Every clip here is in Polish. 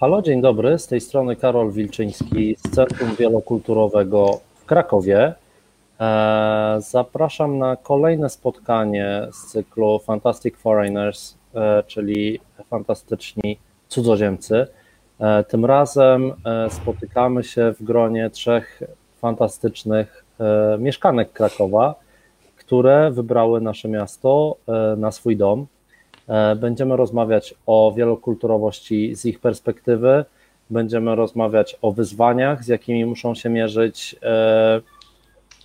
Halo, dzień dobry. Z tej strony Karol Wilczyński z Centrum Wielokulturowego w Krakowie. E, zapraszam na kolejne spotkanie z cyklu Fantastic Foreigners, e, czyli fantastyczni cudzoziemcy. E, tym razem spotykamy się w gronie trzech fantastycznych mieszkanek Krakowa, które wybrały nasze miasto na swój dom. Będziemy rozmawiać o wielokulturowości z ich perspektywy, będziemy rozmawiać o wyzwaniach, z jakimi muszą się mierzyć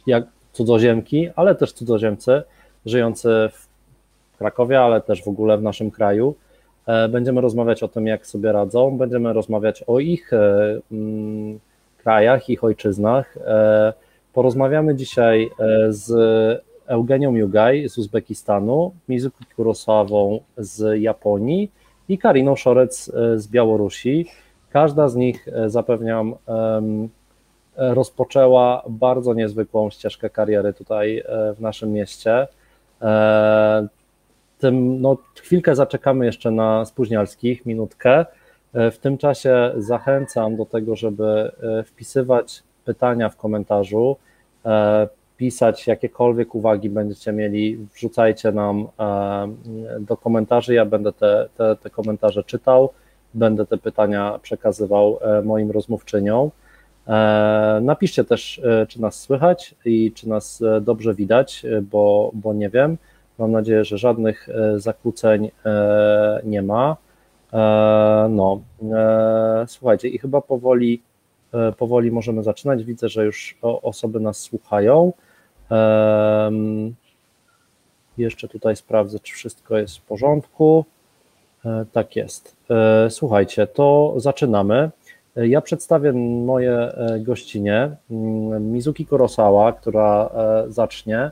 jak cudzoziemki, ale też cudzoziemcy żyjący w Krakowie, ale też w ogóle w naszym kraju. E, będziemy rozmawiać o tym, jak sobie radzą, będziemy rozmawiać o ich e, mm, krajach, ich ojczyznach. E, porozmawiamy dzisiaj z Eugenią Jugaj z Uzbekistanu, Mizuki Kurosawą z Japonii i Kariną Szorec z Białorusi. Każda z nich, zapewniam, rozpoczęła bardzo niezwykłą ścieżkę kariery tutaj e, w naszym mieście. E, tym, no, chwilkę zaczekamy jeszcze na spóźnialskich, minutkę. E, w tym czasie zachęcam do tego, żeby wpisywać pytania w komentarzu, pisać jakiekolwiek uwagi będziecie mieli, wrzucajcie nam do komentarzy. Ja będę te, te, te komentarze czytał, będę te pytania przekazywał moim rozmówczyniom. E, napiszcie też, e, czy nas słychać i czy nas e, dobrze widać, bo, bo nie wiem. Mam nadzieję, że żadnych zakłóceń nie ma. No, słuchajcie, i chyba powoli, powoli możemy zaczynać. Widzę, że już osoby nas słuchają. Jeszcze tutaj sprawdzę, czy wszystko jest w porządku. Tak jest. Słuchajcie, to zaczynamy. Ja przedstawię moje e, gościnie. Mm, Mizuki Kurosawa, która e, zacznie.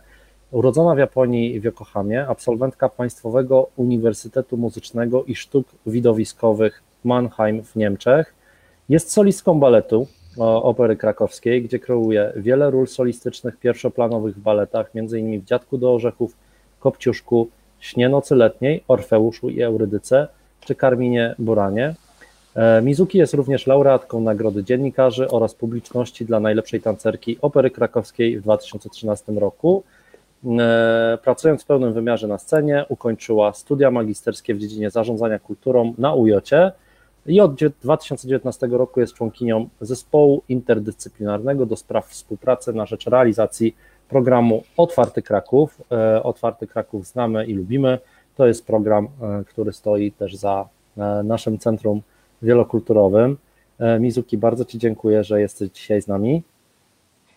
Urodzona w Japonii w Yokohamie, absolwentka Państwowego Uniwersytetu Muzycznego i Sztuk Widowiskowych Mannheim w Niemczech. Jest solistką baletu opery krakowskiej, gdzie kreuje wiele ról solistycznych pierwszoplanowych w baletach, m.in. w Dziadku do Orzechów, Kopciuszku, Śnie Nocy Letniej, Orfeuszu i Eurydyce czy Karminie Buranie. E, Mizuki jest również laureatką Nagrody Dziennikarzy oraz Publiczności dla najlepszej tancerki Opery Krakowskiej w 2013 roku. E, pracując w pełnym wymiarze na scenie, ukończyła studia magisterskie w dziedzinie zarządzania kulturą na UJOcie i od 2019 roku jest członkinią zespołu interdyscyplinarnego do spraw współpracy na rzecz realizacji programu Otwarty Kraków. E, Otwarty Kraków znamy i lubimy. To jest program, który stoi też za naszym centrum wielokulturowym. E, Mizuki, bardzo Ci dziękuję, że jesteś dzisiaj z nami.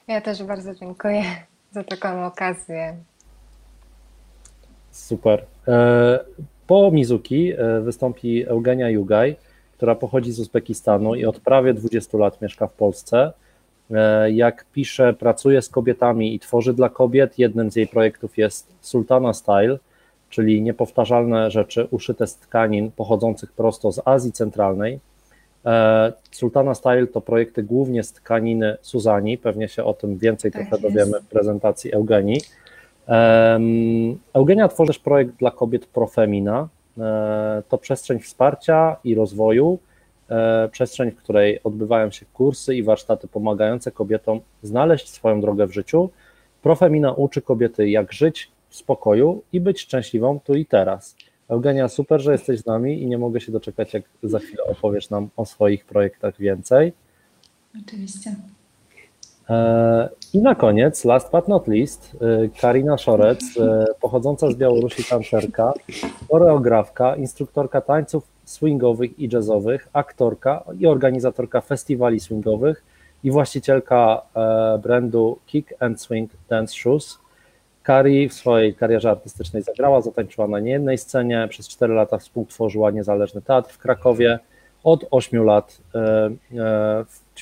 Ja też bardzo dziękuję za taką okazję. Super. E, po Mizuki e, wystąpi Eugenia Jugaj, która pochodzi z Uzbekistanu i od prawie 20 lat mieszka w Polsce. Jak pisze, pracuje z kobietami i tworzy dla kobiet. Jednym z jej projektów jest Sultana Style, czyli niepowtarzalne rzeczy uszyte z tkanin pochodzących prosto z Azji Centralnej. E, Sultana Style to projekty głównie z tkaniny Suzani, pewnie się o tym więcej tak trochę dowiemy w prezentacji Eugenii. Eugenia tworzy też projekt dla kobiet Profemina. E, to przestrzeń wsparcia i rozwoju, e, przestrzeń, w której odbywają się kursy i warsztaty pomagające kobietom znaleźć swoją drogę w życiu. Profemina uczy kobiety, jak żyć, w spokoju i być szczęśliwą tu i teraz. Eugenia, super, że jesteś z nami i nie mogę się doczekać, jak za chwilę opowiesz nam o swoich projektach więcej. Oczywiście. E, I na koniec, last but not least, e, Karina Szorec, e, pochodząca z Białorusi tancerka, choreografka, instruktorka tańców swingowych i jazzowych, aktorka i organizatorka festiwali swingowych i właścicielka brandu Kick and Swing Dance Shoes. Kari w swojej karierze artystycznej zagrała, zatańczyła na niejednej scenie, przez 4 lata współtworzyła niezależny teatr w Krakowie. Od 8 lat,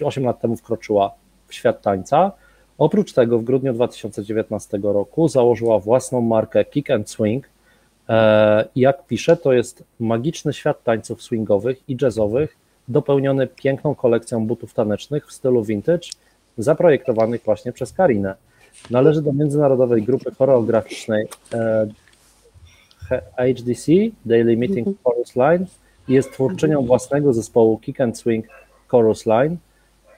8 e, e, lat temu wkroczyła w świat tańca. Oprócz tego w grudniu 2019 roku założyła własną markę Kick and Swing. E, I jak pisze, to jest magiczny świat tańców swingowych i jazzowych, dopełniony piękną kolekcją butów tanecznych w stylu vintage, zaprojektowanych właśnie przez Karinę. Należy do międzynarodowej grupy choreograficznej HDC, Daily Meeting mhm. Chorus Line, Jest twórczynią własnego zespołu Kick and Swing Chorus Line.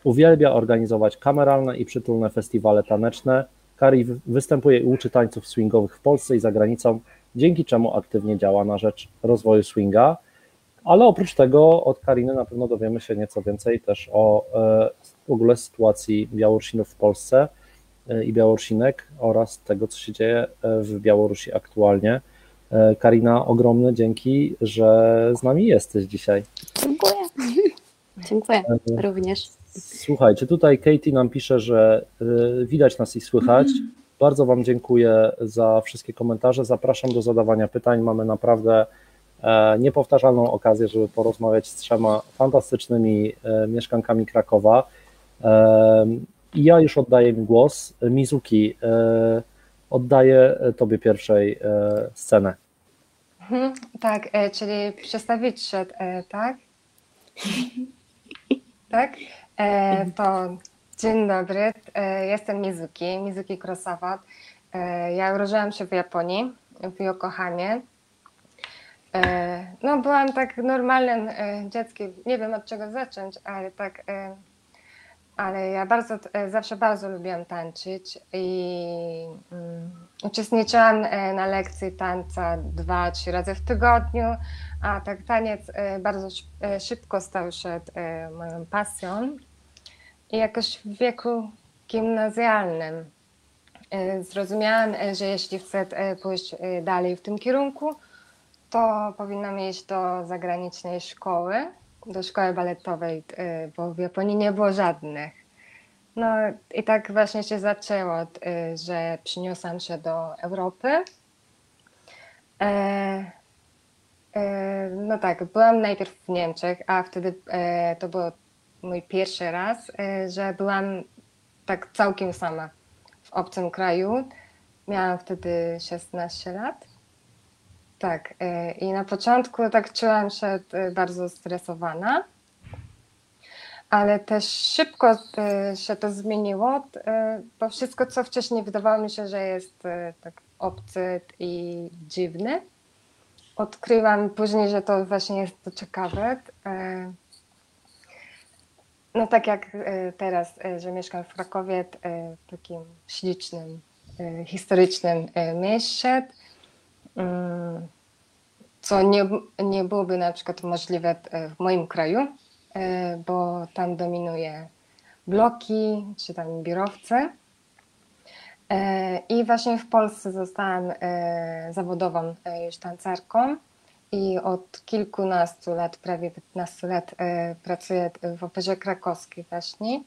Uwielbia organizować kameralne i przytulne festiwale taneczne. Kari występuje i uczy tańców swingowych w Polsce i za granicą, dzięki czemu aktywnie działa na rzecz rozwoju swinga. Ale oprócz tego od Kariny na pewno dowiemy się nieco więcej też o e, w ogóle sytuacji Białorusinów w Polsce e, i Białorusinek oraz tego, co się dzieje e, w Białorusi aktualnie. Karina, ogromne dzięki, że z nami jesteś dzisiaj. Dziękuję. Dziękuję również. Słuchajcie, tutaj Katie nam pisze, że widać nas i słychać. Bardzo Wam dziękuję za wszystkie komentarze. Zapraszam do zadawania pytań. Mamy naprawdę E, niepowtarzalną okazję, żeby porozmawiać z trzema fantastycznymi e, mieszkankami Krakowa. E, I ja już oddaję mi głos. Mizuki, oddaję Tobie pierwszej scenę. Mhm, tak, czyli przedstawić się, tak? tak? To dzień dobry, jestem Mizuki, Mizuki Krosawat. Ja urodziłam się w Japonii, w Yokohamie. E, no, byłam tak normalnym e, dzieckiem. Nie wiem od czego zacząć, ale tak. E, ale ja bardzo, zawsze bardzo lubiłam tańczyć i um, uczestniczyłam na lekcji tańca dwa, trzy razy w tygodniu, a tak taniec bardzo szybko stał się moją pasją. I jakoś w wieku gimnazjalnym zrozumiałam, że jeśli chcę pójść dalej w tym kierunku, to powinnam iść do zagranicznej szkoły, do szkoły baletowej, y, bo w Japonii nie było żadnych. No i tak właśnie się zaczęło, y, że przyniosłam się do Europy. E, e, no tak, byłam najpierw w Niemczech, a wtedy e, to był mój pierwszy raz, że byłam tak całkiem sama w obcym kraju. Miałam wtedy 16 lat. Tak, i na początku tak czułam się bardzo stresowana, ale też szybko się to zmieniło, bo wszystko, co wcześniej wydawało mi się, że jest tak obcy i dziwny, odkryłam później, że to właśnie jest to ciekawe. No tak jak teraz, że mieszkam w Krakowie, w takim ślicznym, historycznym mieście, Mm, co nie, nie byłoby na przykład możliwe e, w moim kraju, e, bo tam dominuje bloki czy tam biurowce. E, I właśnie w Polsce zostałam zawodową już tancerką i od kilkunastu lat, prawie 15 lat pracuję w Operze Krakowskiej właśnie.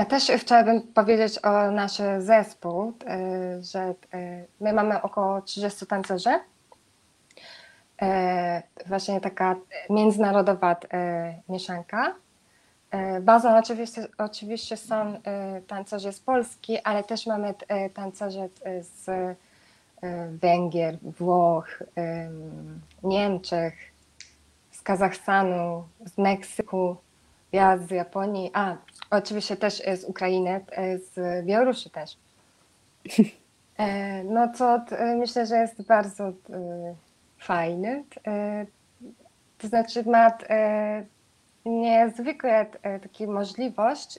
Ja też chciałabym powiedzieć o nasz zespół, e, że e, my mamy około 30 tancerzy. E, właśnie taka międzynarodowa mieszanka. Bazą oczywiście, oczywiście są tancerze z Polski, ale też mamy tancerze z Węgier, Włoch, Niemczech, z Kazachstanu, z Meksyku, ja z Japonii, a oczywiście też z Ukrainy, e, z Białorusi też. E, no co myślę, że jest bardzo fajny. E, to znaczy ma niezwykle taką możliwość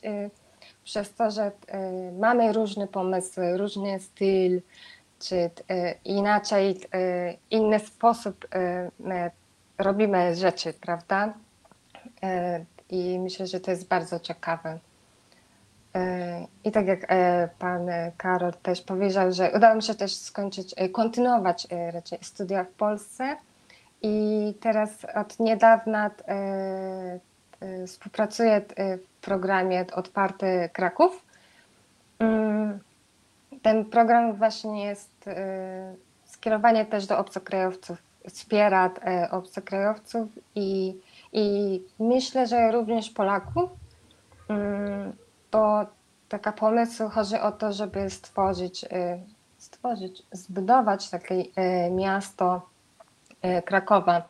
przez to, że mamy różne pomysły, różny styl, czy inaczej, inny sposób robimy rzeczy, prawda? i myślę, że to jest bardzo ciekawe. E, I tak jak e, pan Karol też powiedział, że udało mi się też skończyć, e, kontynuować raczej studia w Polsce i teraz od niedawna współpracuję w programie Otwarty Kraków. Mm, ten program właśnie jest skierowany też do obcokrajowców, wspiera obcokrajowców i i myślę, że również Polaków, bo taka pomysł chodzi o to, żeby stworzyć, y, stworzyć zbudować takie y, miasto y, Krakowa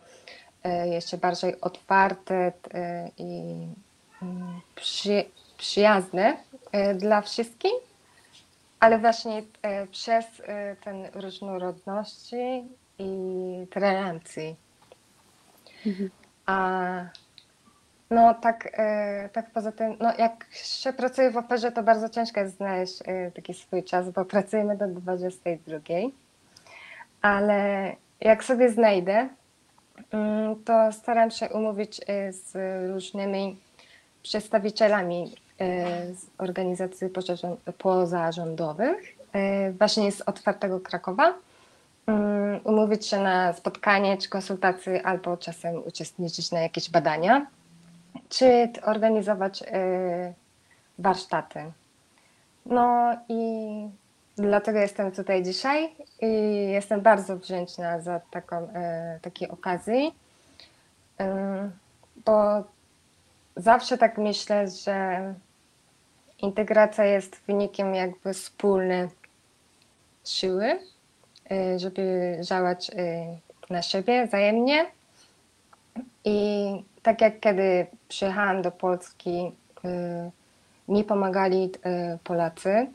jeszcze bardziej otwarte i mm, przy, przyjazne dla wszystkich, ale właśnie przez ten różnorodności i tolerancji. A no tak, e, tak poza tym, no jak się pracuje w operze, to bardzo ciężko jest znaleźć e, taki swój czas, bo pracujemy do 22. Ale jak sobie znajdę, to staram się umówić e, z różnymi przedstawicielami z organizacji pozarządowych, właśnie z otwartego Krakowa, mm, umówić się na spotkanie czy konsultacje, albo czasem uczestniczyć na jakieś badania czy organizować y, warsztaty. No i dlatego jestem tutaj dzisiaj i jestem bardzo wdzięczna za taką, y, takie okazji, y, bo zawsze tak myślę, że integracja jest wynikiem jakby wspólnej siły, żeby działać na siebie wzajemnie i tak jak kiedy przyjechałam do Polski, mi pomagali Polacy.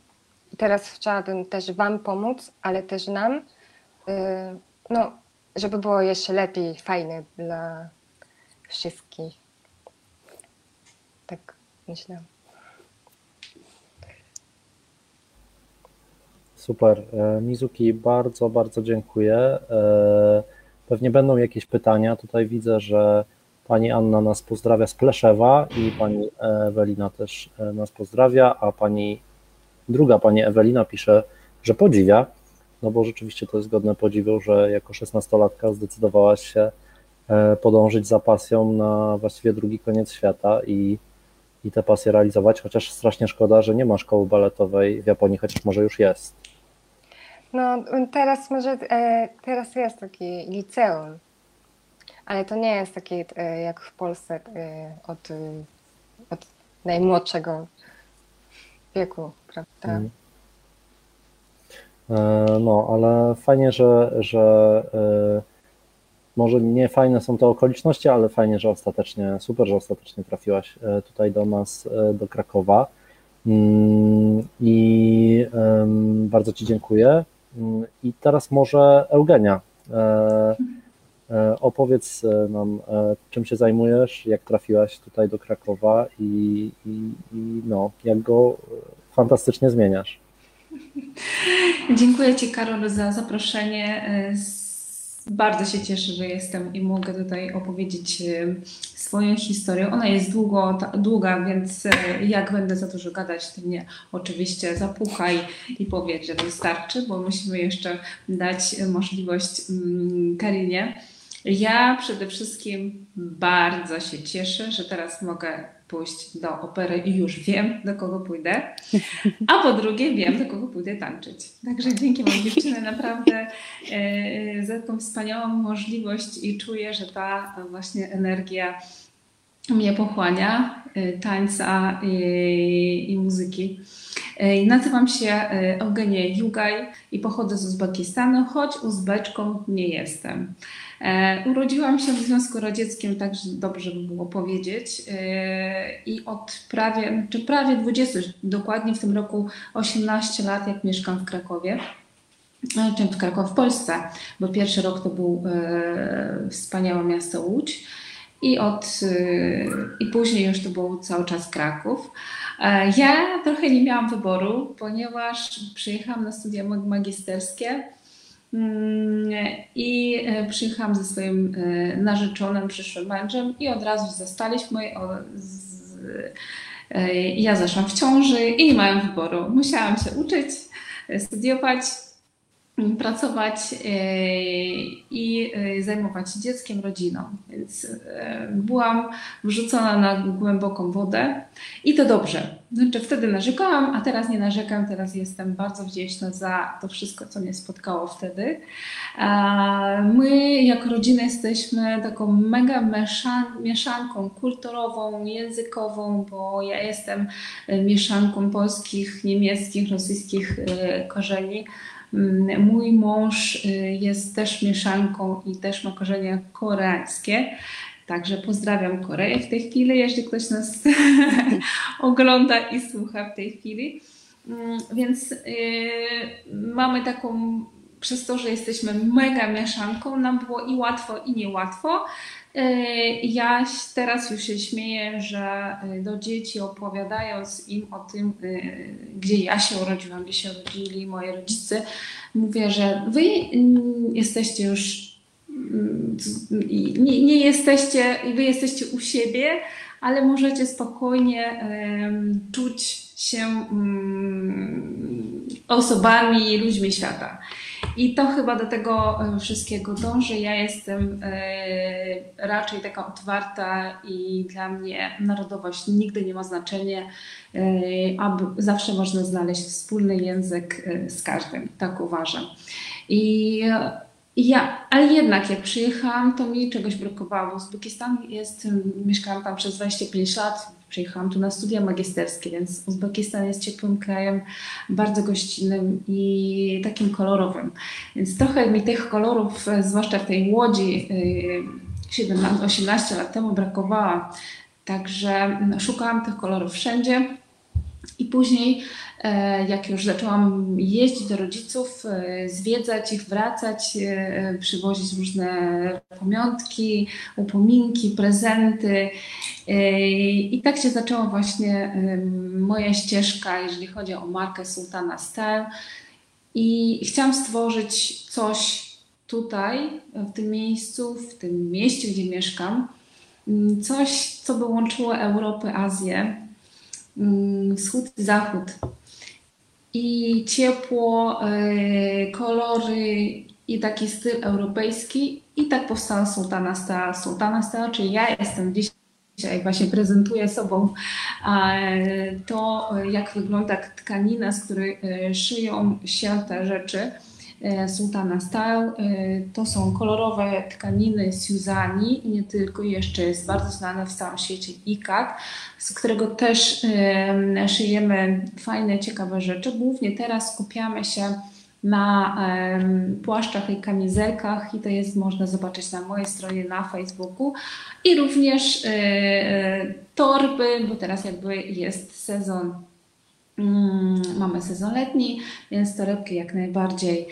Teraz chciałabym też Wam pomóc, ale też nam, y, no, żeby było jeszcze lepiej, fajne dla wszystkich. Tak myślę. Super. E, Mizuki, bardzo, bardzo dziękuję. E, pewnie będą jakieś pytania. Tutaj widzę, że Pani Anna nas pozdrawia z Pleszewa i pani Ewelina też e, nas pozdrawia, a pani druga pani Ewelina pisze, że podziwia, no bo rzeczywiście to jest godne podziwu, że jako szesnastolatka zdecydowałaś się e, podążyć za pasją na właściwie drugi koniec świata i, i tę pasję realizować, chociaż strasznie szkoda, że nie ma szkoły baletowej w Japonii, chociaż może już jest. No teraz może, e, teraz jest taki liceum, ale to nie jest takie e, jak w Polsce od, od najmłodszego wieku, prawda? Mm. No, ale fajnie, że, że może nie fajne są te okoliczności, ale fajnie, że ostatecznie, super, że ostatecznie trafiłaś tutaj do nas, do Krakowa. Mm, I bardzo Ci dziękuję. Mm, I teraz może Eugenia. E, opowiedz e, nam, e, czym się zajmujesz, jak trafiłaś tutaj do Krakowa i, i, i no, jak go fantastycznie zmieniasz. Dziękuję Ci, Karol, za zaproszenie. Bardzo się cieszę, że jestem i mogę tutaj opowiedzieć swoją historię. Ona jest długo, długa, więc jak będę za dużo gadać, to mnie oczywiście zapukaj i powiedz, że wystarczy, bo musimy jeszcze dać możliwość mm, Karinie ja przede wszystkim bardzo się cieszę, że teraz mogę pójść do opery i już wiem, do kogo pójdę. A po drugie, wiem, do kogo pójdę tańczyć. Także dzięki Wam dziewczyny naprawdę e, za taką wspaniałą możliwość i czuję, że ta właśnie energia mnie pochłania, e, tańca i, i muzyki. E, nazywam się Eugenia Jugaj i pochodzę z Uzbekistanu, choć Uzbeczką nie jestem. E, urodziłam się w Związku Radzieckim, także dobrze by było powiedzieć. E, I od prawie, czy prawie 20, dokładnie w tym roku 18 lat, jak mieszkam w Krakowie. E, Czym w Krakowie, w Polsce, bo pierwszy rok to był wspaniałe miasto Łódź i, od, i później już to był cały czas Kraków. Ja trochę nie miałam wyboru, ponieważ przyjechałam na studia magisterskie I e, przyjechałam ze swoim e, narzeczonym, przyszłym mężem i od razu zostaliśmy. E, ja zaszłam w ciąży i nie miałam wyboru. Musiałam się uczyć, studiować, pracować i zajmować się dzieckiem, rodziną. Więc byłam wrzucona na głęboką wodę i to dobrze. Znaczy wtedy narzekałam, a teraz nie narzekam, teraz jestem bardzo wdzięczna za to wszystko, co mnie spotkało wtedy. My jako rodzina jesteśmy taką mega mieszanką kulturową, językową, bo ja jestem mieszanką polskich, niemieckich, rosyjskich e, korzeni. Mm, mój mąż e, jest też mieszanką i też ma korzenie koreańskie. Także pozdrawiam Koreę w tej chwili, jeśli ktoś nas ogląda i słucha w tej chwili. Mm, więc yy, mamy taką przez to, że jesteśmy mega mieszanką, nam było i łatwo, i niełatwo. Ja teraz już się śmieję, że do dzieci opowiadając im o tym, gdzie ja się urodziłam, gdzie się urodzili moi rodzice, mówię, że wy jesteście już nie, nie jesteście, wy jesteście u siebie, ale możecie spokojnie czuć się osobami, ludźmi świata. I to chyba do tego e, wszystkiego dąży. Ja jestem e, raczej taka otwarta i dla mnie narodowość nigdy nie ma znaczenia, e, aby zawsze można znaleźć wspólny język z każdym. Tak uważam. I ja, ale jednak jak przyjechałam, to mi czegoś brakowało. Uzbekistan jest, mieszkałam tam przez 25 lat, przyjechałam tu na studia magisterskie, więc Uzbekistan jest ciepłym krajem, bardzo gościnnym i takim kolorowym. Więc trochę mi tych kolorów, zwłaszcza w tej łodzi 18 y, lat temu brakowało. Także szukałam tych kolorów wszędzie. I później E, jak już zaczęłam jeździć do rodziców, e, zwiedzać ich, wracać, e, przywozić różne pamiątki, upominki, prezenty. I tak się zaczęła właśnie moja ścieżka, jeżeli chodzi o markę Sultana Style. I chciałam stworzyć coś tutaj, w tym miejscu, w tym mieście, gdzie mieszkam, coś, co by łączyło Europę, Azję, wschód i zachód i ciepło, e, kolory i taki styl europejski. I tak powstała Sultana Style. Sultana Style, czyli ja jestem dzisiaj właśnie prezentuję sobą to, jak wygląda tkanina, z której e, szyją się te rzeczy. E, Sultana Style. To są kolorowe tkaniny Suzani i nie tylko, jeszcze jest bardzo znane w całym świecie ikat, z którego też szyjemy fajne, ciekawe rzeczy. Głównie teraz skupiamy się na płaszczach i kamizelkach i to jest można zobaczyć na mojej stronie na Facebooku i również e, e, torby, bo teraz jakby jest sezon mamy sezon letni, więc torebki jak najbardziej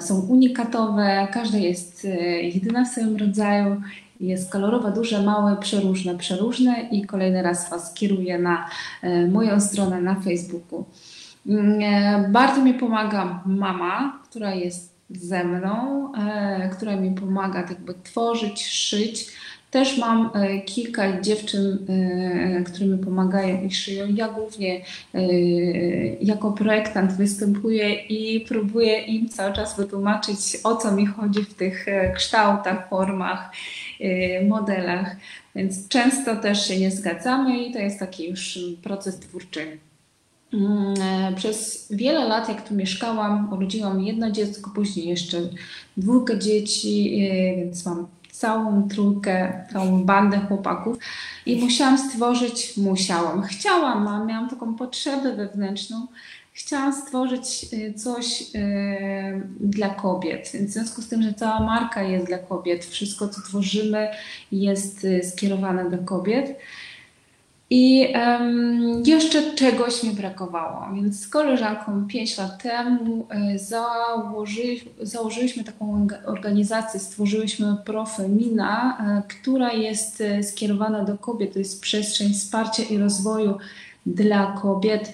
są unikatowe. Każda jest e, jedyna w swoim rodzaju. Jest kolorowa, duże, małe, przeróżne, przeróżne i kolejny raz Was kieruję na e, moją stronę na Facebooku. Mm, e, bardzo mi pomaga mama, która jest ze mną, która mi pomaga tak jakby tworzyć, szyć też mam e, kilka dziewczyn, e, które mi pomagają i szyją. Ja głównie e, jako projektant występuję i próbuję im cały czas wytłumaczyć, o co mi chodzi w tych kształtach, formach, modelach. Więc często też się nie zgadzamy i to jest taki już proces twórczy. Mm, przez wiele lat, jak tu mieszkałam, urodziłam jedno dziecko, później jeszcze dwójkę dzieci, więc mam całą trójkę, całą bandę chłopaków i musiałam stworzyć, musiałam, chciałam, a miałam taką potrzebę wewnętrzną, chciałam stworzyć y, coś y, dla kobiet. W związku z tym, że cała marka jest dla kobiet, wszystko co tworzymy jest y, skierowane do kobiet. I um, jeszcze czegoś mi brakowało, więc z koleżanką 5 lat temu e, założy, założyliśmy taką organizację, stworzyliśmy Profemina, e, która jest e, skierowana do kobiet. To jest przestrzeń wsparcia i rozwoju dla kobiet,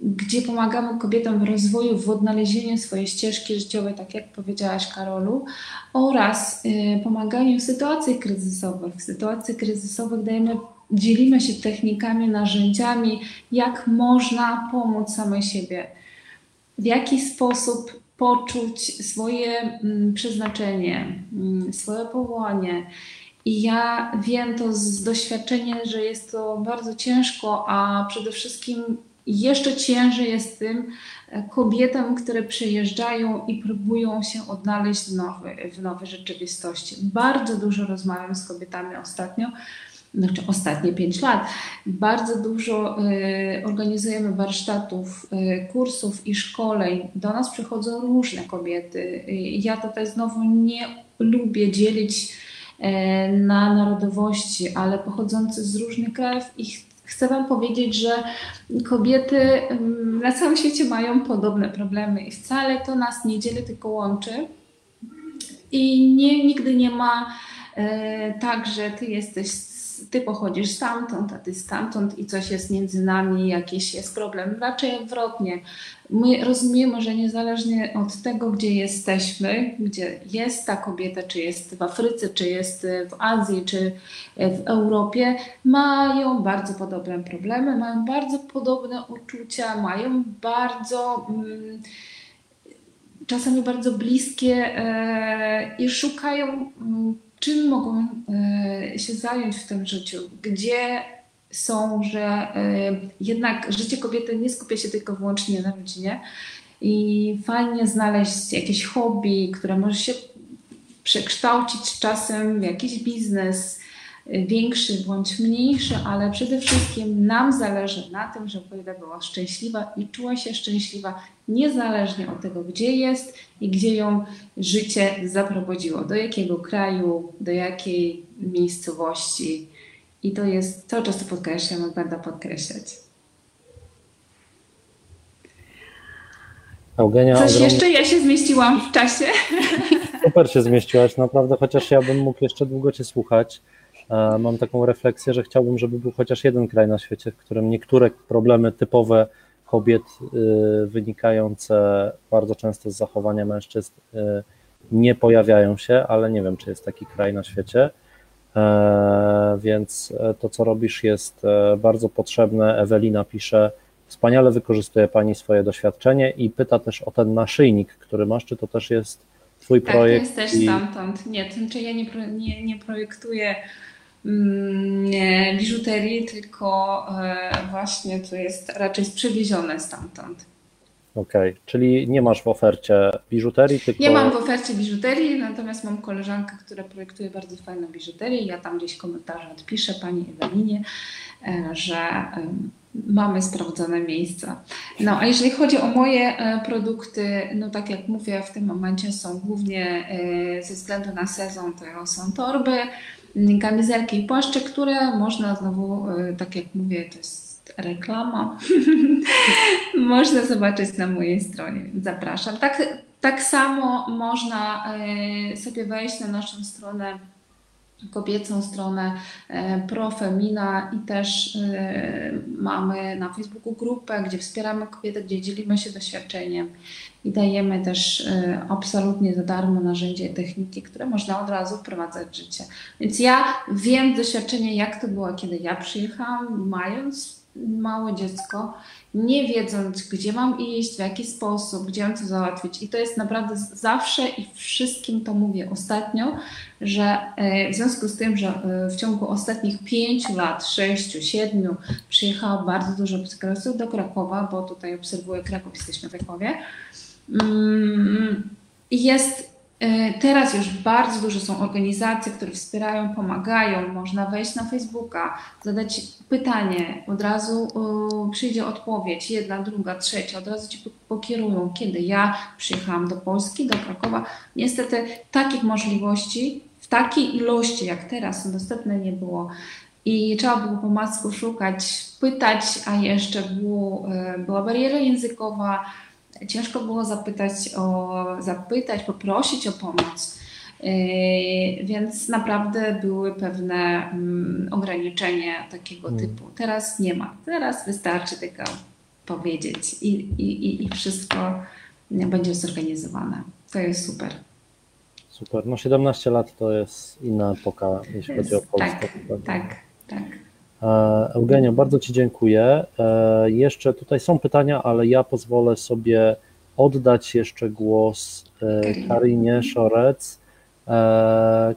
gdzie pomagamy kobietom w rozwoju, w odnalezieniu swojej ścieżki życiowej, tak jak powiedziałaś Karolu, oraz pomaganiu w sytuacjach kryzysowych. W sytuacjach kryzysowych dajemy dzielimy się technikami, narzędziami, jak można pomóc samej siebie, w jaki sposób poczuć swoje mm, przeznaczenie, mm, swoje powołanie. I ja wiem to z doświadczenia, że jest to bardzo ciężko, a przede wszystkim jeszcze ciężej jest tym e, kobietom, które przyjeżdżają i próbują się odnaleźć w, w nowej rzeczywistości. Bardzo dużo rozmawiam z kobietami ostatnio, znaczy ostatnie 5 lat, bardzo dużo y, organizujemy warsztatów, y, kursów i szkoleń. Do nas przychodzą różne kobiety. Y, ja tutaj znowu nie lubię dzielić na narodowości, ale pochodzące z różnych krajów i chcę Wam powiedzieć, że kobiety mm, na całym świecie mają podobne problemy i wcale to nas nie dzieli, tylko łączy. I nie, nigdy nie ma tak, że Ty jesteś ty pochodzisz stamtąd, a ty stamtąd i coś jest między nami, jakiś jest problem. Raczej odwrotnie. My rozumiemy, że niezależnie od tego, gdzie jesteśmy, gdzie jest ta kobieta, czy jest w Afryce, czy jest w Azji, czy w Europie, mają bardzo podobne problemy, mają bardzo podobne uczucia, mają bardzo. Mm, czasami bardzo bliskie e, i szukają mm, czym mogą e, się zająć w tym życiu, gdzie są, że e, jednak życie kobiety nie skupia się tylko wyłącznie na rodzinie i fajnie znaleźć jakieś hobby, które może się przekształcić czasem w jakiś biznes, większy bądź mniejszy, ale przede wszystkim nam zależy na tym, żeby kobieta była szczęśliwa i czuła się szczęśliwa niezależnie od tego, gdzie jest i gdzie ją życie zaprowadziło, do jakiego kraju, do jakiej miejscowości. I to jest, cały czas to podkreślam będę podkreślać. Eugenia, Coś ogromnie... jeszcze? Ja się zmieściłam w czasie. Super się zmieściłaś, naprawdę, chociaż ja bym mógł jeszcze długo Cię słuchać. E, mam taką refleksję, że chciałbym, żeby był chociaż jeden kraj na świecie, w którym niektóre problemy typowe kobiet y, wynikające bardzo często z zachowania mężczyzn y, nie pojawiają się, ale nie wiem, czy jest taki kraj na świecie. E, więc e, to, co robisz, jest bardzo potrzebne. Ewelina pisze, wspaniale wykorzystuje Pani swoje doświadczenie i pyta też o ten naszyjnik, który masz, czy to też jest Twój tak, projekt? Tak, to jest też i... stamtąd. Nie, to znaczy ja nie, nie, nie projektuję biżuterii, tylko e, właśnie to jest raczej przewiezione stamtąd. Okej, okay. czyli nie masz w ofercie biżuterii, tylko... Nie mam w ofercie biżuterii, natomiast mam koleżankę, która projektuje bardzo fajną biżuterię. Ja tam gdzieś komentarze odpiszę Pani Ewelinie, e, że mamy sprawdzone miejsca. No a jeżeli chodzi o moje e, produkty, no tak jak mówię, w tym momencie są głównie ze względu na sezon, to są torby, kamizelki i płaszcze, które można znowu, e, tak jak mówię, to jest reklama, można zobaczyć na mojej stronie. Zapraszam. Tak, tak samo można e, sobie wejść na naszą stronę kobiecą stronę e, Profemina i też mamy na Facebooku grupę, gdzie wspieramy kobiety, gdzie dzielimy się doświadczeniem i dajemy też y, absolutnie za darmo narzędzia i techniki, które można od razu wprowadzać w życie. Więc ja wiem z doświadczenia, jak to było, kiedy ja przyjechałam, mając małe dziecko, nie wiedząc, gdzie mam iść, w jaki sposób, gdzie mam to załatwić. I to jest naprawdę zawsze i wszystkim to mówię ostatnio, że y, w związku z tym, że y, w ciągu ostatnich pięciu lat, sześciu, siedmiu przyjechało bardzo dużo psychologów do Krakowa, bo tutaj obserwuję Kraków, jesteśmy w Krakowie, Mm, jest e, Teraz już bardzo dużo są organizacje, które wspierają, pomagają. Można wejść na Facebooka, zadać pytanie, od razu przyjdzie odpowiedź, jedna, druga, trzecia, od razu ci pokierują. Kiedy ja przyjechałam do Polski, do Krakowa, niestety takich możliwości w takiej ilości jak teraz dostępne nie było. I trzeba było po masku szukać, pytać, a jeszcze było, e, była bariera językowa, ciężko było zapytać o, zapytać, poprosić o pomoc. Yy, więc naprawdę były pewne mm, ograniczenia takiego hmm. typu. Teraz nie ma. Teraz wystarczy tylko powiedzieć i, i, i wszystko będzie zorganizowane. To jest super. Super. No 17 lat to jest inna epoka, jeśli chodzi o Polskę. Tak, tak, tak. E, Eugenio, bardzo Ci dziękuję. E, jeszcze tutaj są pytania, ale ja pozwolę sobie oddać jeszcze głos e, Karinie Szorec.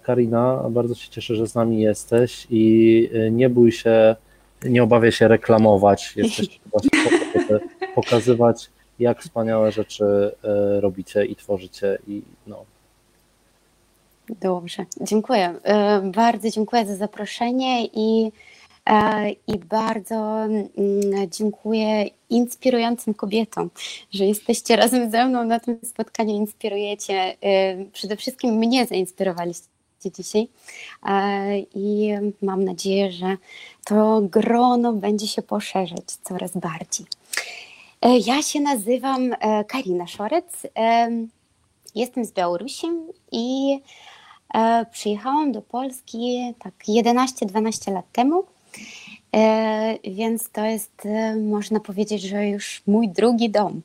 Karina, bardzo się cieszę, że z nami jesteś i nie bój się, nie obawiaj się reklamować. Jesteś właśnie po to, żeby pokazywać, jak wspaniałe rzeczy robicie i tworzycie. I no. Dobrze, dziękuję. Bardzo dziękuję za zaproszenie i I bardzo mm, dziękuję inspirującym kobietom, że jesteście razem ze mną na tym spotkaniu, inspirujecie. E, przede wszystkim mnie zainspirowaliście dzisiaj i mam nadzieję, że to grono będzie się poszerzać coraz bardziej. Ja się nazywam Karina Szorec. Jestem z Białorusi i przyjechałam do Polski tak 11-12 lat temu. E, więc to jest, e, można powiedzieć, że już mój drugi dom,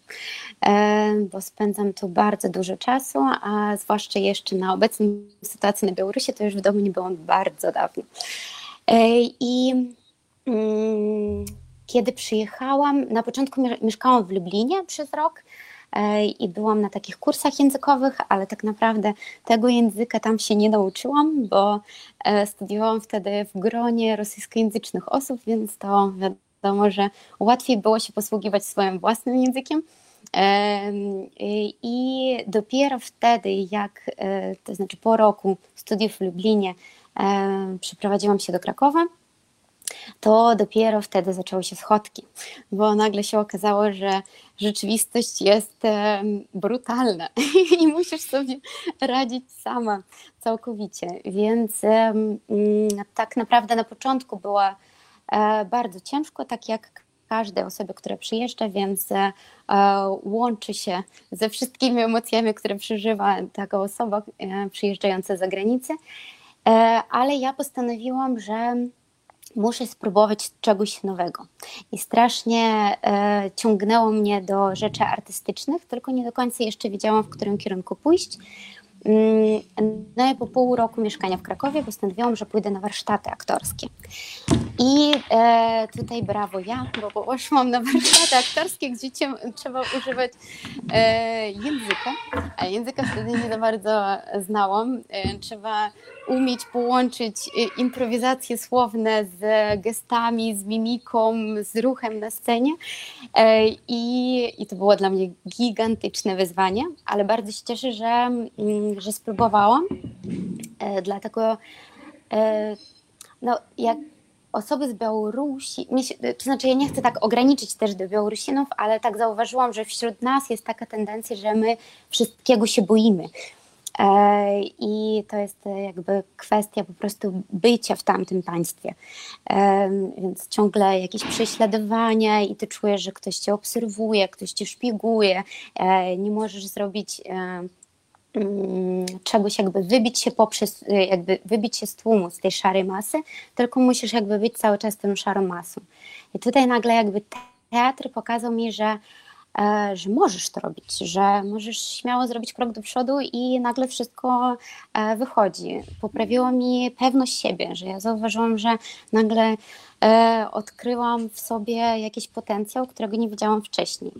e, bo spędzam tu bardzo dużo czasu, a zwłaszcza jeszcze na obecną sytuację na Białorusi, to już w domu nie byłam bardzo dawno. I mm, kiedy przyjechałam, na początku mieszkałam w Lublinie przez rok, i byłam na takich kursach językowych, ale tak naprawdę tego języka tam się nie nauczyłam, bo e, studiowałam wtedy w gronie rosyjskojęzycznych osób, więc to wiadomo, że łatwiej było się posługiwać swoim własnym językiem. I dopiero wtedy, jak, e, to znaczy po roku studiów w Lublinie, e, przeprowadziłam się do Krakowa to dopiero wtedy zaczęły się schodki, bo nagle się okazało, że rzeczywistość jest brutalna i musisz sobie radzić sama całkowicie. Więc tak naprawdę na początku było e, bardzo ciężko, tak jak każdej osoby, która przyjeżdża, więc e, łączy się ze wszystkimi emocjami, które przeżywa taka osoba e, przyjeżdżająca za granicę. Ale ja postanowiłam, że muszę spróbować czegoś nowego. I strasznie e, ciągnęło mnie do rzeczy artystycznych, tylko nie do końca jeszcze wiedziałam, w którym kierunku pójść. Mm, no i po pół roku mieszkania w Krakowie postanowiłam, że pójdę na warsztaty aktorskie. I e, tutaj brawo ja, bo poszłam na warsztaty aktorskie, gdzie trzeba używać e, języka, a języka wtedy nie za bardzo znałam. E, trzeba umieć połączyć e, improwizacje słowne z gestami, z mimiką, z ruchem na scenie. E, i, I to było dla mnie gigantyczne wyzwanie, ale bardzo się cieszę, że, mm, że spróbowałam. E, dlatego no, jak osoby z Białorusi, to znaczy ja nie chcę tak ograniczyć też do Białorusinów, ale tak zauważyłam, że wśród nas jest taka tendencja, że my wszystkiego się boimy. E, I to jest jakby kwestia po prostu bycia w tamtym państwie. E, więc ciągle jakieś prześladowania i ty czujesz, że ktoś cię obserwuje, ktoś cię szpieguje, e, nie możesz zrobić Mm, czegoś jakby wybić się poprzez, jakby wybić się z tłumu, z tej szarej masy, tylko musisz jakby być cały czas tą szarą masą. I tutaj nagle jakby teatr pokazał mi, że, e, że możesz to robić, że możesz śmiało zrobić krok do przodu i nagle wszystko e, wychodzi. Poprawiło mi pewność siebie, że ja zauważyłam, że nagle e, odkryłam w sobie jakiś potencjał, którego nie widziałam wcześniej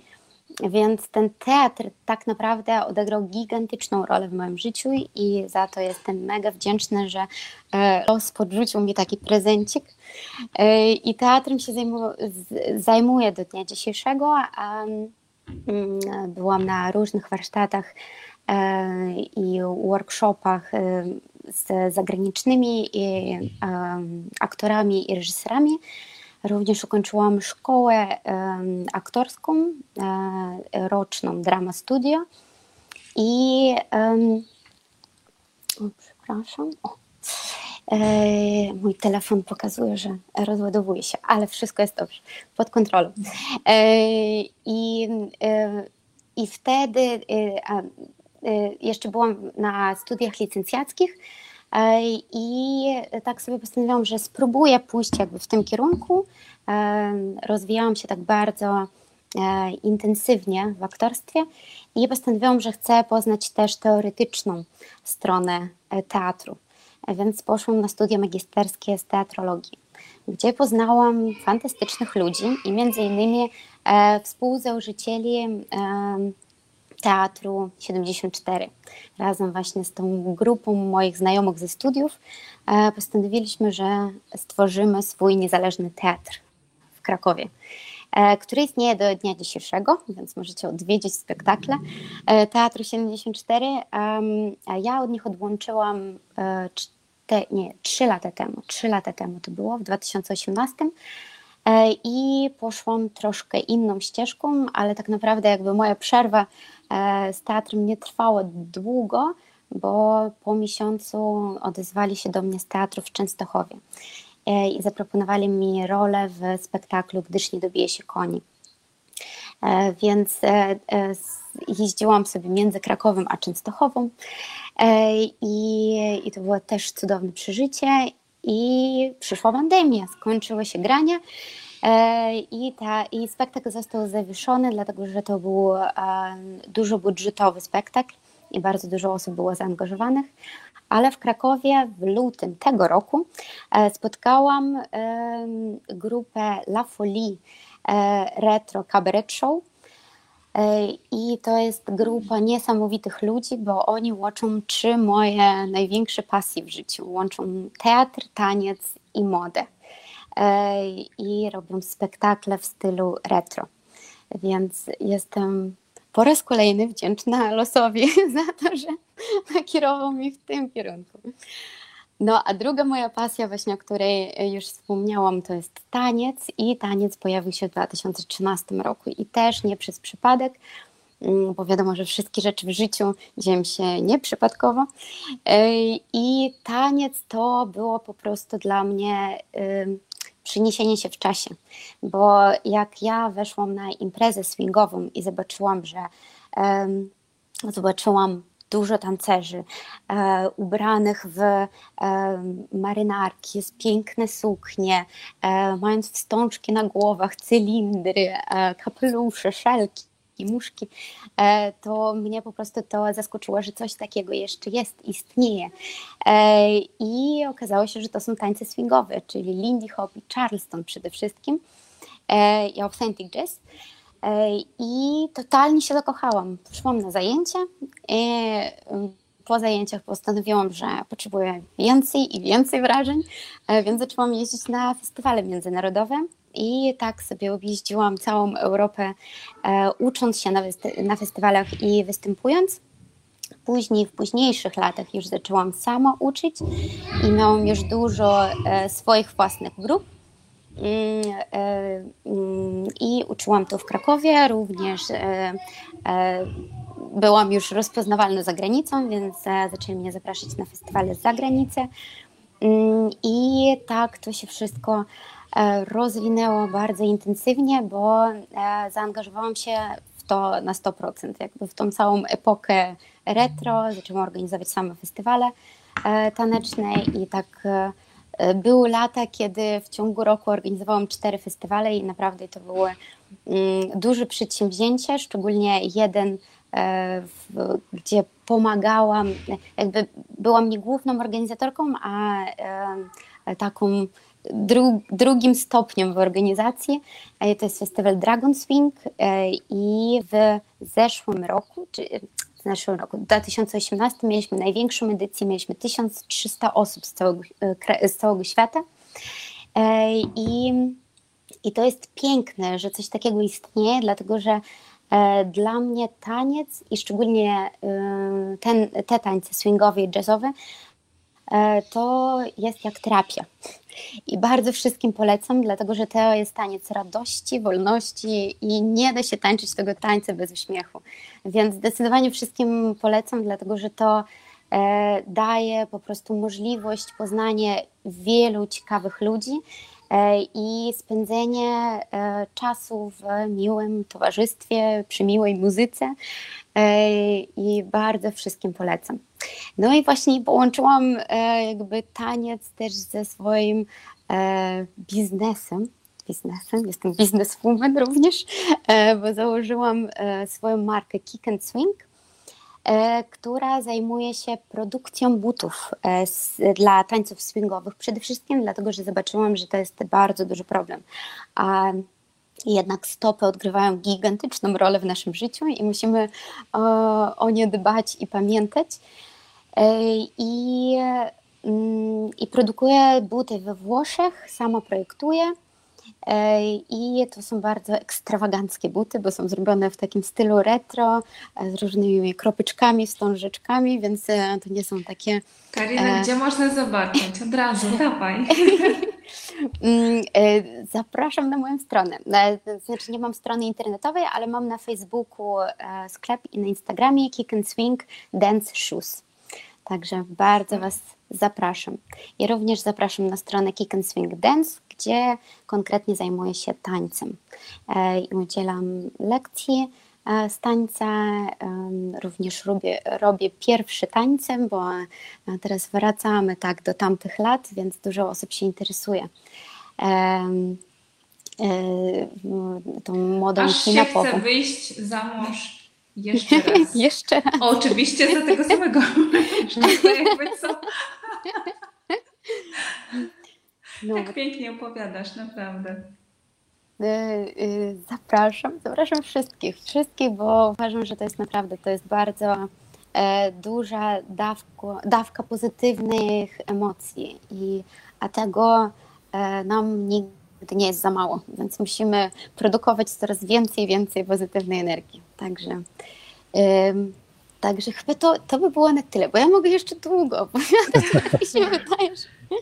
więc ten teatr tak naprawdę odegrał gigantyczną rolę w moim życiu i za to jestem mega wdzięczna, że e, los podrzucił mi taki prezencik. E, I teatrem się zajmuję do dnia dzisiejszego. Mm, byłam na różnych warsztatach e, i workshopach z zagranicznymi aktorami i reżyserami. Również ukończyłam szkołę aktorską, e, roczną Drama Studio i przepraszam, o, e, mój telefon pokazuje, że rozładowuje się, ale wszystko jest dobrze, pod kontrolą. E, I, i wtedy jeszcze byłam na studiach licencjackich E, I tak sobie postanowiłam, że spróbuję pójść jakby w tym kierunku. E, rozwijałam się tak bardzo e, intensywnie w aktorstwie i postanowiłam, że chcę poznać też teoretyczną stronę teatru. Więc poszłam na studia magisterskie z teatrologii, gdzie poznałam fantastycznych ludzi i między innymi współzałożycieli Teatru 74. Razem właśnie z tą grupą moich znajomych ze studiów e, postanowiliśmy, że stworzymy swój niezależny teatr w Krakowie e, który istnieje do dnia dzisiejszego, więc możecie odwiedzić spektakle e, Teatru 74. A ja od nich odłączyłam czte, nie, 3 lata temu. 3 lata temu to było, w 2018. I poszłam troszkę inną ścieżką, ale tak naprawdę jakby moja przerwa E, z teatrem nie trwało długo, bo po miesiącu odezwali się do mnie z teatru w Częstochowie i zaproponowali mi rolę w spektaklu Gdyż nie dobije się koni. Więc jeździłam sobie między Krakowem a Częstochową i, i to było też cudowne przeżycie i przyszła pandemia, skończyły się grania e, i, ta, i spektakl został zawieszony, dlatego że to był dużo budżetowy spektakl i bardzo dużo osób było zaangażowanych. Ale w Krakowie w lutym tego roku e, spotkałam grupę La Folie e, Retro Cabaret Show, i to jest grupa niesamowitych ludzi, bo oni łączą trzy moje największe pasje w życiu. Łączą teatr, taniec i modę. I robią spektakle w stylu retro. Więc jestem po raz kolejny wdzięczna losowi za to, że nakierował mi w tym kierunku. No, a druga moja pasja, właśnie o której już wspomniałam, to jest taniec i taniec pojawił się w 2013 roku i też nie przez przypadek, mm, bo wiadomo, że wszystkie rzeczy w życiu dzieją się nieprzypadkowo. I taniec to było po prostu dla mnie przeniesienie się w czasie, bo jak ja weszłam na imprezę swingową i zobaczyłam, że zobaczyłam dużo tancerzy e, ubranych w e, marynarki, piękne suknie, e, mając wstążki na głowach, cylindry, e, kapelusze, szelki muszki, e, to mnie po prostu to zaskoczyło, że coś takiego jeszcze jest, istnieje. E, I okazało się, że to są tańce swingowe, czyli Lindy Hop i Charleston przede wszystkim i Authentic Jazz. I totalnie się zakochałam. Poszłam na zajęcia. Po zajęciach postanowiłam, że potrzebuję więcej i więcej wrażeń, e, więc zaczęłam jeździć na festiwale międzynarodowe. I tak sobie objeździłam całą Europę, e, ucząc się na, na festiwalach i występując. Później, w późniejszych latach już zaczęłam sama uczyć i miałam już dużo e, swoich własnych grup Mm, e, mm, I uczyłam to w Krakowie, również byłam już rozpoznawalna za granicą, więc zaczęli mnie zapraszać na festiwale z zagranicy. Mm, I tak to się wszystko rozwinęło bardzo intensywnie, bo zaangażowałam się w to na 100%, jakby w tą całą epokę retro. Zaczęłam organizować same festiwale taneczne i tak E, były lata, kiedy w ciągu roku organizowałam cztery festiwale i naprawdę to były mm, duże przedsięwzięcie, szczególnie jeden, e, gdzie pomagałam, jakby byłam nie główną organizatorką, a e, taką dru, drugim stopniem w organizacji. To jest festiwal Dragon Swing i w zeszłym roku, czy w zeszłym roku, w 2018 mieliśmy największą edycję, mieliśmy 1300 osób z całego, e, z całego świata. E, I, I to jest piękne, że coś takiego istnieje, dlatego że e, dla mnie taniec i szczególnie ten, te tańce swingowe i jazzowe to jest jak terapia. I bardzo wszystkim polecam, dlatego że to jest taniec radości, wolności i nie da się tańczyć tego tańca bez uśmiechu. Więc zdecydowanie wszystkim polecam, dlatego że to e, daje po prostu możliwość poznania wielu ciekawych ludzi e, i spędzenie e, czasu w miłym towarzystwie, przy miłej muzyce i bardzo wszystkim polecam. No i właśnie połączyłam jakby taniec też ze swoim biznesem, biznesem, jestem bizneswoman również, e, bo założyłam e, swoją markę Kick and Swing, e, która zajmuje się produkcją butów dla tańców swingowych. Przede wszystkim dlatego, że zobaczyłam, że to jest bardzo duży problem. A jednak stopy odgrywają gigantyczną rolę w naszym życiu i musimy o nie dbać i pamiętać. I, mm, I produkuję buty we Włoszech, sama projektuję i to są bardzo ekstrawaganckie buty, bo są zrobione w takim stylu retro, e, z różnymi kropyczkami, wstążeczkami, więc e, to nie są takie... Karina, e... gdzie można zobaczyć? Od razu, dawaj. Mm, e, zapraszam na moją stronę. Znaczy nie mam strony internetowej, ale mam na Facebooku sklep i na Instagramie Kick and Swing Dance Shoes. Także bardzo Was zapraszam. I również zapraszam na stronę Kick and Swing Dance, gdzie konkretnie zajmuję się tańcem e, i udzielam lekcji e, z tańca. Również robię, robię pierwszy tańcem, bo teraz wracamy tak do tamtych lat, więc dużo osób się interesuje tą modą Aż się chce wyjść za mąż jeszcze raz. Jeszcze raz. Oczywiście za tego samego jakby co. No. Tak pięknie opowiadasz, naprawdę. Y, y, zapraszam, zapraszam wszystkich, wszystkich, bo uważam, że to jest naprawdę, to jest bardzo e, duża dawka, dawka pozytywnych emocji, i, a tego e, nam nigdy nie jest za mało, więc musimy produkować coraz więcej więcej pozytywnej energii. Także, także chyba to, to by było na tyle, bo ja mogę jeszcze długo opowiadać, wydaje,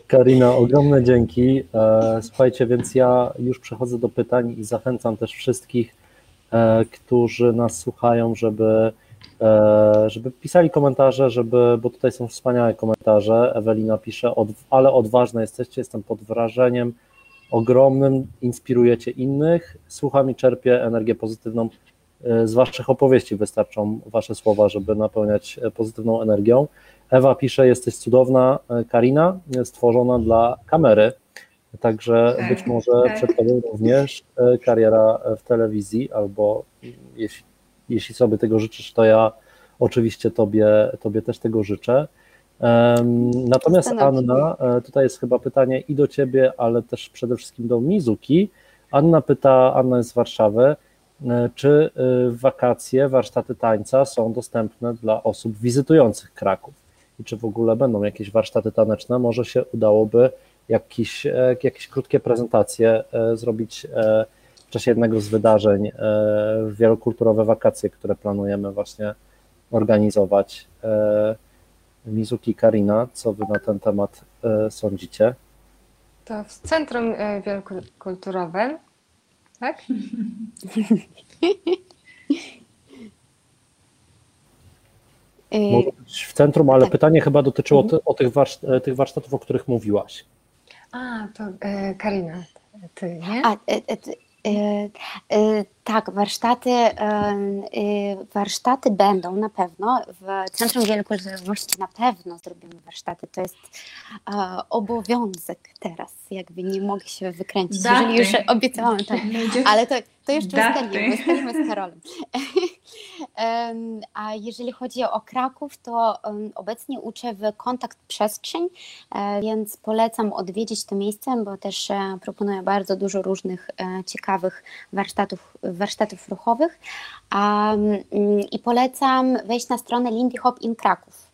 Karina, ogromne dzięki. E, słuchajcie, więc ja już przechodzę do pytań i zachęcam też wszystkich, e, którzy nas słuchają, żeby, e, żeby pisali komentarze, żeby, bo tutaj są wspaniałe komentarze. Ewelina pisze, ale odważne jesteście, jestem pod wrażeniem ogromnym, inspirujecie innych. Słucham i czerpię energię pozytywną e, z Waszych opowieści. Wystarczą Wasze słowa, żeby napełniać e, pozytywną energią. Ewa pisze, jesteś cudowna, e, Karina, stworzona dla kamery. Także tak, być może tak. przed Tobą również kariera w telewizji, albo jeśli, jeśli sobie tego życzysz, to ja oczywiście Tobie, tobie też tego życzę. Natomiast Anna, e, tutaj jest chyba pytanie i do Ciebie, ale też przede wszystkim do Mizuki. Anna pyta, Anna jest z Warszawy, e, czy e, wakacje, warsztaty tańca są dostępne dla osób wizytujących Kraków i czy w ogóle będą jakieś warsztaty taneczne, może się udałoby jakieś, jakieś krótkie prezentacje zrobić w czasie jednego z wydarzeń, wielokulturowe wakacje, które planujemy właśnie organizować. Mizuki Karina, co wy na ten temat e, sądzicie? To w Centrum e, Wielokulturowym, tak? Może być w centrum, ale tak. pytanie chyba dotyczyło ty, o tych, warsz, e, tych warsztatów, o których mówiłaś. A, to e, Karina, ty, nie? A, e, E, e, tak, warsztaty, e, warsztaty będą na pewno. W Centrum Wielokulturowości na pewno zrobimy warsztaty. To jest obowiązek teraz. Jakby nie mogę się wykręcić, Daty. jeżeli już obiecałam. Tak. Ale to, to jeszcze ustalimy, ustalimy z Karolem. A jeżeli chodzi o Kraków, to obecnie uczę w Kontakt Przestrzeń, e, więc polecam odwiedzić to miejsce, bo też e, proponuję bardzo dużo różnych e, ciekawych warsztatów, warsztatów ruchowych. Mm, I polecam wejść na stronę Lindy Hop in Kraków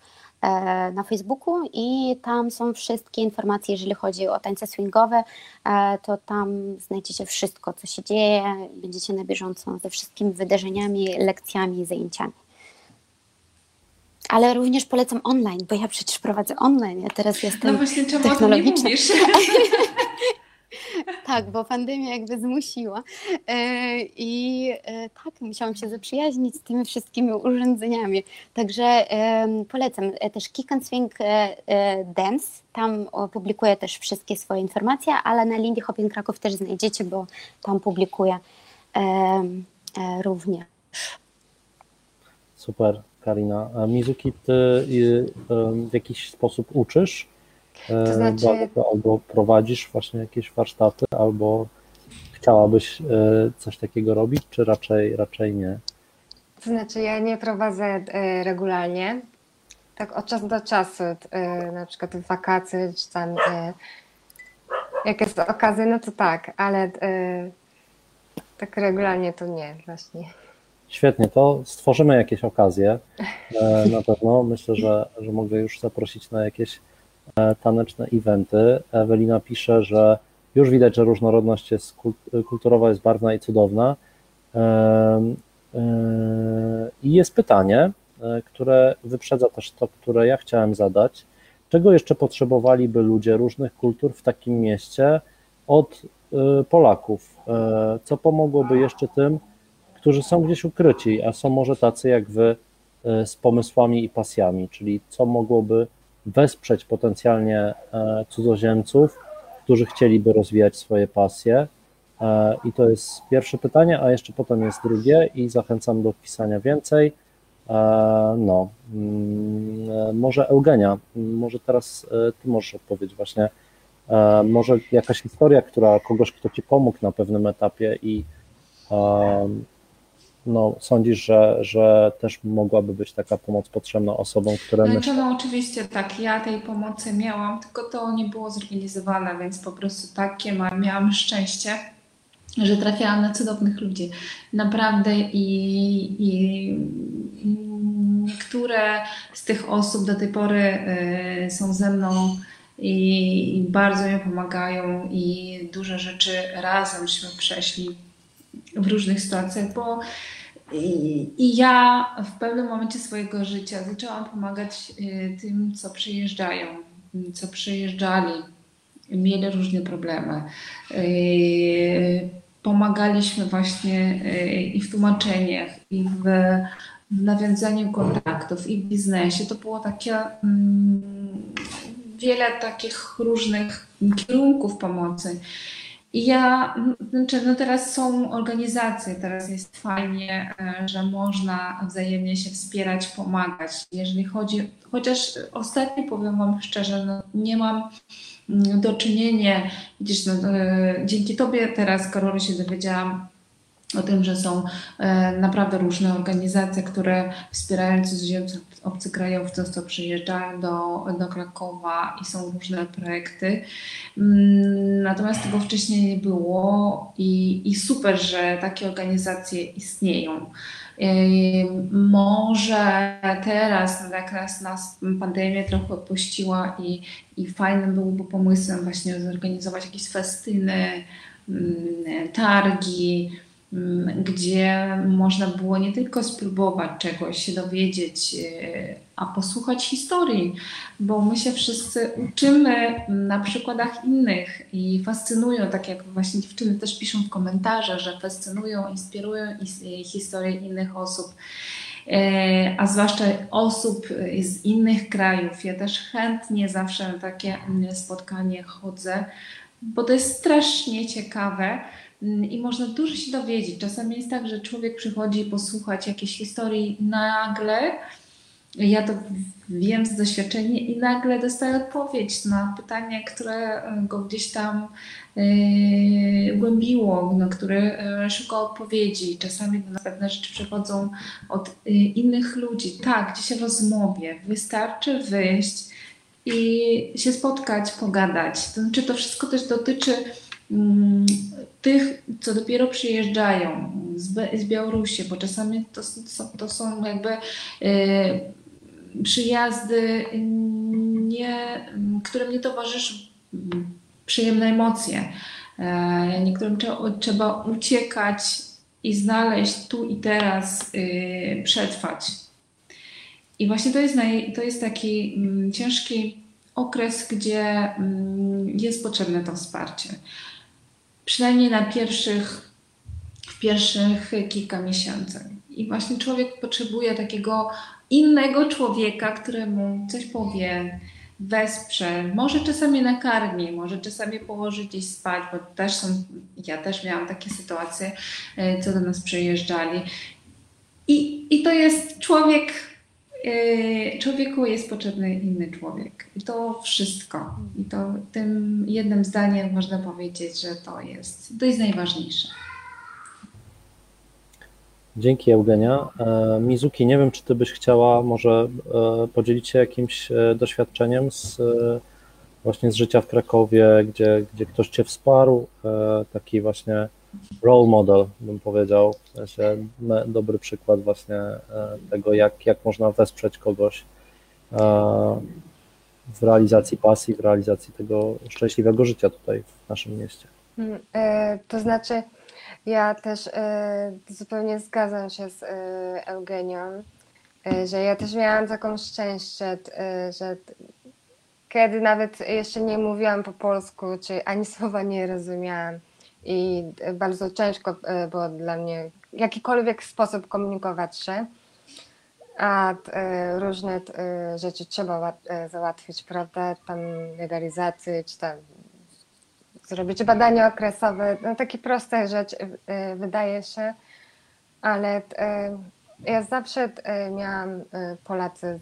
E, na Facebooku i tam są wszystkie informacje, jeżeli chodzi o tańce swingowe, e, to tam znajdziecie wszystko, co się dzieje, będziecie na bieżąco ze wszystkimi wydarzeniami, lekcjami, zajęciami. Ale również polecam online, bo ja przecież prowadzę online, ja teraz jestem no właśnie, czemu technologiczna. tak, bo pandemia jakby zmusiła. E, I e, tak, musiałam się zaprzyjaźnić z tymi wszystkimi urządzeniami. Także polecam e, też Kick and Swing Dance. Tam publikuję też wszystkie swoje informacje, ale na Lindy Hopping Kraków też znajdziecie, bo tam publikuję również. Super, Karina. Mizuki, ty w jakiś sposób uczysz? To znaczy... albo, prowadzisz właśnie jakieś warsztaty, albo chciałabyś e, coś takiego robić, czy raczej, raczej nie? To znaczy, ja nie prowadzę e, regularnie. Tak od czasu do czasu, e, na przykład w wakacje, czy tam jak jest okazja, no to tak, ale tak regularnie to nie, właśnie. Świetnie, to stworzymy jakieś okazje. Na pewno myślę, że, że mogę już zaprosić na jakieś E, taneczne eventy. Ewelina pisze, że już widać, że różnorodność jest kulturowa, jest barwna i cudowna. E, e, I jest pytanie, które wyprzedza też to, które ja chciałem zadać. Czego jeszcze potrzebowaliby ludzie różnych kultur w takim mieście od Polaków? Co pomogłoby jeszcze tym, którzy są gdzieś ukryci, a są może tacy jak wy z pomysłami i pasjami, czyli co mogłoby wesprzeć potencjalnie cudzoziemców, którzy chcieliby rozwijać swoje pasje. I to jest pierwsze pytanie, a jeszcze potem jest drugie i zachęcam do pisania więcej. No, mm, może Eugenia, może teraz ty możesz odpowiedzieć właśnie, może jakaś historia, która kogoś, kto ci pomógł na pewnym etapie i no, sądzisz, że, że też mogłaby być taka pomoc potrzebna osobom, które znaczy, No oczywiście tak, ja tej pomocy miałam, tylko to nie było zorganizowane, więc po prostu takie miałam szczęście, że trafiałam na cudownych ludzi. Naprawdę i, i, niektóre z tych osób do tej pory y, są ze mną i, i bardzo mi pomagają i duże rzeczy razemśmy przeszli w różnych sytuacjach, bo i, ja w pewnym momencie swojego życia zaczęłam pomagać y, tym, co przyjeżdżają, co przyjeżdżali, mieli różne problemy. Y, pomagaliśmy właśnie y, i w tłumaczeniach, i w, w nawiązaniu kontaktów, i w biznesie. To było takie mm, wiele takich różnych kierunków pomocy. I ja, znaczy, no teraz są organizacje, teraz jest fajnie, e, że można wzajemnie się wspierać, pomagać. Jeżeli chodzi, chociaż ostatnio powiem Wam szczerze, no nie mam mm, do czynienia, widzisz, no, e, dzięki Tobie teraz, Karolu, się dowiedziałam, o tym, że są e, naprawdę różne organizacje, które wspierają cudzoziemców obcokrajowców, co przyjeżdżają do, do Krakowa i są różne projekty. Mm, natomiast tego wcześniej nie było i, i super, że takie organizacje istnieją. E, może teraz, no jak nas, nas pandemia trochę opuściła i, i fajnym byłoby pomysłem właśnie zorganizować jakieś festyny, mm, targi, gdzie można było nie tylko spróbować czegoś, się dowiedzieć, e, a posłuchać historii, bo my się wszyscy uczymy na przykładach innych i fascynują, tak jak właśnie dziewczyny też piszą w komentarzach, że fascynują, inspirują historie innych osób e, a zwłaszcza osób z innych krajów. Ja też chętnie zawsze na takie mm, spotkanie chodzę, bo to jest strasznie ciekawe Mm, i można dużo się dowiedzieć. Czasami jest tak, że człowiek przychodzi posłuchać jakiejś historii nagle, ja to wiem z doświadczenia i nagle dostaję odpowiedź na pytanie, które go gdzieś tam yy, głębiło, na które yy, szuka odpowiedzi. Czasami na pewne rzeczy przychodzą od yy, innych ludzi. Tak, gdzieś w rozmowie wystarczy wyjść i się spotkać, pogadać. To znaczy, to wszystko też dotyczy Mm, tych, co dopiero przyjeżdżają z, Białorusi, bo czasami to, to są jakby y, przyjazdy, nie, którym nie towarzyszą przyjemne emocje. E, niektórym trzeba, uciekać i znaleźć tu i teraz, y, przetrwać. I właśnie to jest, naj, to jest taki mm, ciężki okres, gdzie mm, jest potrzebne to wsparcie przynajmniej na pierwszych, w pierwszych kilka miesięcy. I właśnie człowiek potrzebuje takiego innego człowieka, któremu coś powie, wesprze, może czasami nakarmi, może czasami położy gdzieś spać, bo też są, ja też miałam takie sytuacje, e, co do nas przyjeżdżali. I, i to jest człowiek, człowieku jest potrzebny inny człowiek. I to wszystko. I to tym jednym zdaniem można powiedzieć, że to jest, to jest najważniejsze. Dzięki Eugenia. E, Mizuki, nie wiem, czy ty byś chciała może e, podzielić się jakimś e, doświadczeniem z właśnie z życia w Krakowie, gdzie, gdzie ktoś cię wsparł, taki właśnie role model, bym powiedział, w sensie dobry przykład właśnie e, tego, jak, jak można wesprzeć kogoś e, w realizacji pasji, w realizacji tego szczęśliwego życia tutaj w naszym mieście. Mm, e, to znaczy, ja też zupełnie zgadzam się z Eugenią, że ja też miałam taką szczęście, że kiedy nawet jeszcze nie mówiłam po polsku, czy ani słowa nie rozumiałam, i bardzo ciężko e, było dla mnie jakikolwiek sposób komunikować się. a e, różne e, rzeczy trzeba łat- załatwić, prawda? Tam legalizację, czy tam zrobić badanie okresowe, no takie proste rzeczy wydaje się, ale ja zawsze miałam Polacy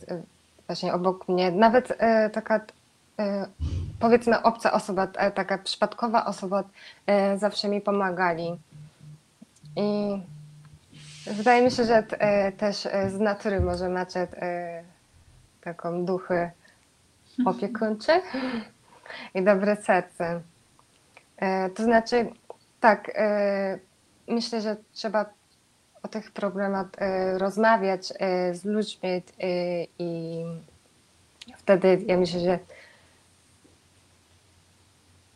właśnie obok mnie, nawet taka powiedzmy obca osoba, e, taka przypadkowa osoba e, zawsze mi pomagali. I wydaje mi się, że e, też e, z natury może macie e, taką duchy opiekuńcze i dobre serce. E, to znaczy, tak, e, myślę, że trzeba o tych problemach e, rozmawiać e, z ludźmi e, i wtedy ja myślę, że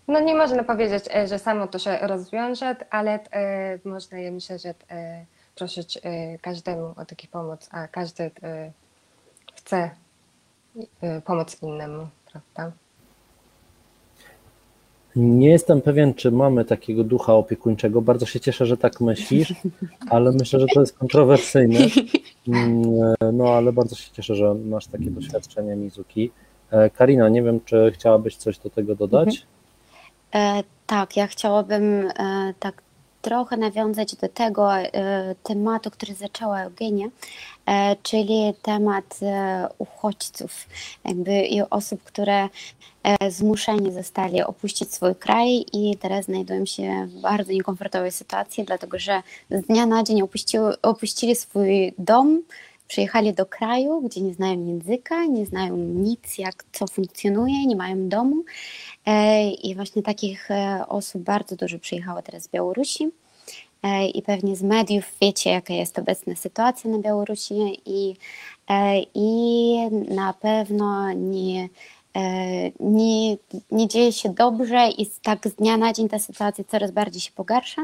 no nie można powiedzieć, e, że samo to się rozwiąże, ale e, można, ja myślę, że e, prosić każdemu o taki pomoc, a każdy chce pomóc innemu, prawda? Nie jestem pewien, czy mamy takiego ducha opiekuńczego. Bardzo się cieszę, że tak myślisz, ale myślę, że to jest kontrowersyjne. Mm, No, ale bardzo się cieszę, że masz takie doświadczenie, Mizuki. Karina, nie wiem, czy chciałabyś coś do tego dodać? E, tak, ja chciałabym e, tak trochę nawiązać do tego e, tematu, który zaczęła Eugenia, czyli temat uchodźców jakby i osób, które zmuszeni zostali opuścić swój kraj i teraz znajdują się w bardzo niekomfortowej sytuacji, dlatego że z dnia na dzień opuścili swój dom, przyjechali do kraju, gdzie nie znają języka, nie znają nic, jak co funkcjonuje, nie mają domu. I właśnie takich e, osób bardzo dużo przyjechało teraz z Białorusi. I pewnie z mediów wiecie, jaka jest obecna sytuacja na Białorusi, i, e, i na pewno nie, e, nie, nie dzieje się dobrze, i tak z dnia na dzień ta sytuacja coraz bardziej się pogarsza,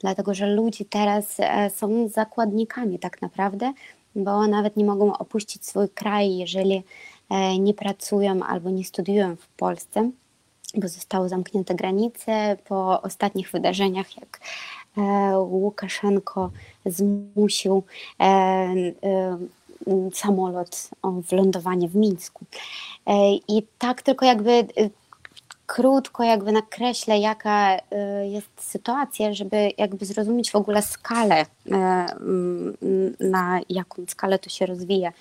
dlatego że ludzie teraz są zakładnikami tak naprawdę, bo nawet nie mogą opuścić swój kraj, jeżeli nie pracują albo nie studiują w Polsce bo zostały zamknięte granice po ostatnich wydarzeniach, jak e, Łukaszenko zmusił e, e, samolot o wylądowanie w Mińsku. I tak tylko jakby krótko jakby nakreślę, jaka jest sytuacja, żeby jakby zrozumieć w ogóle skalę, na jaką skalę to się rozwija.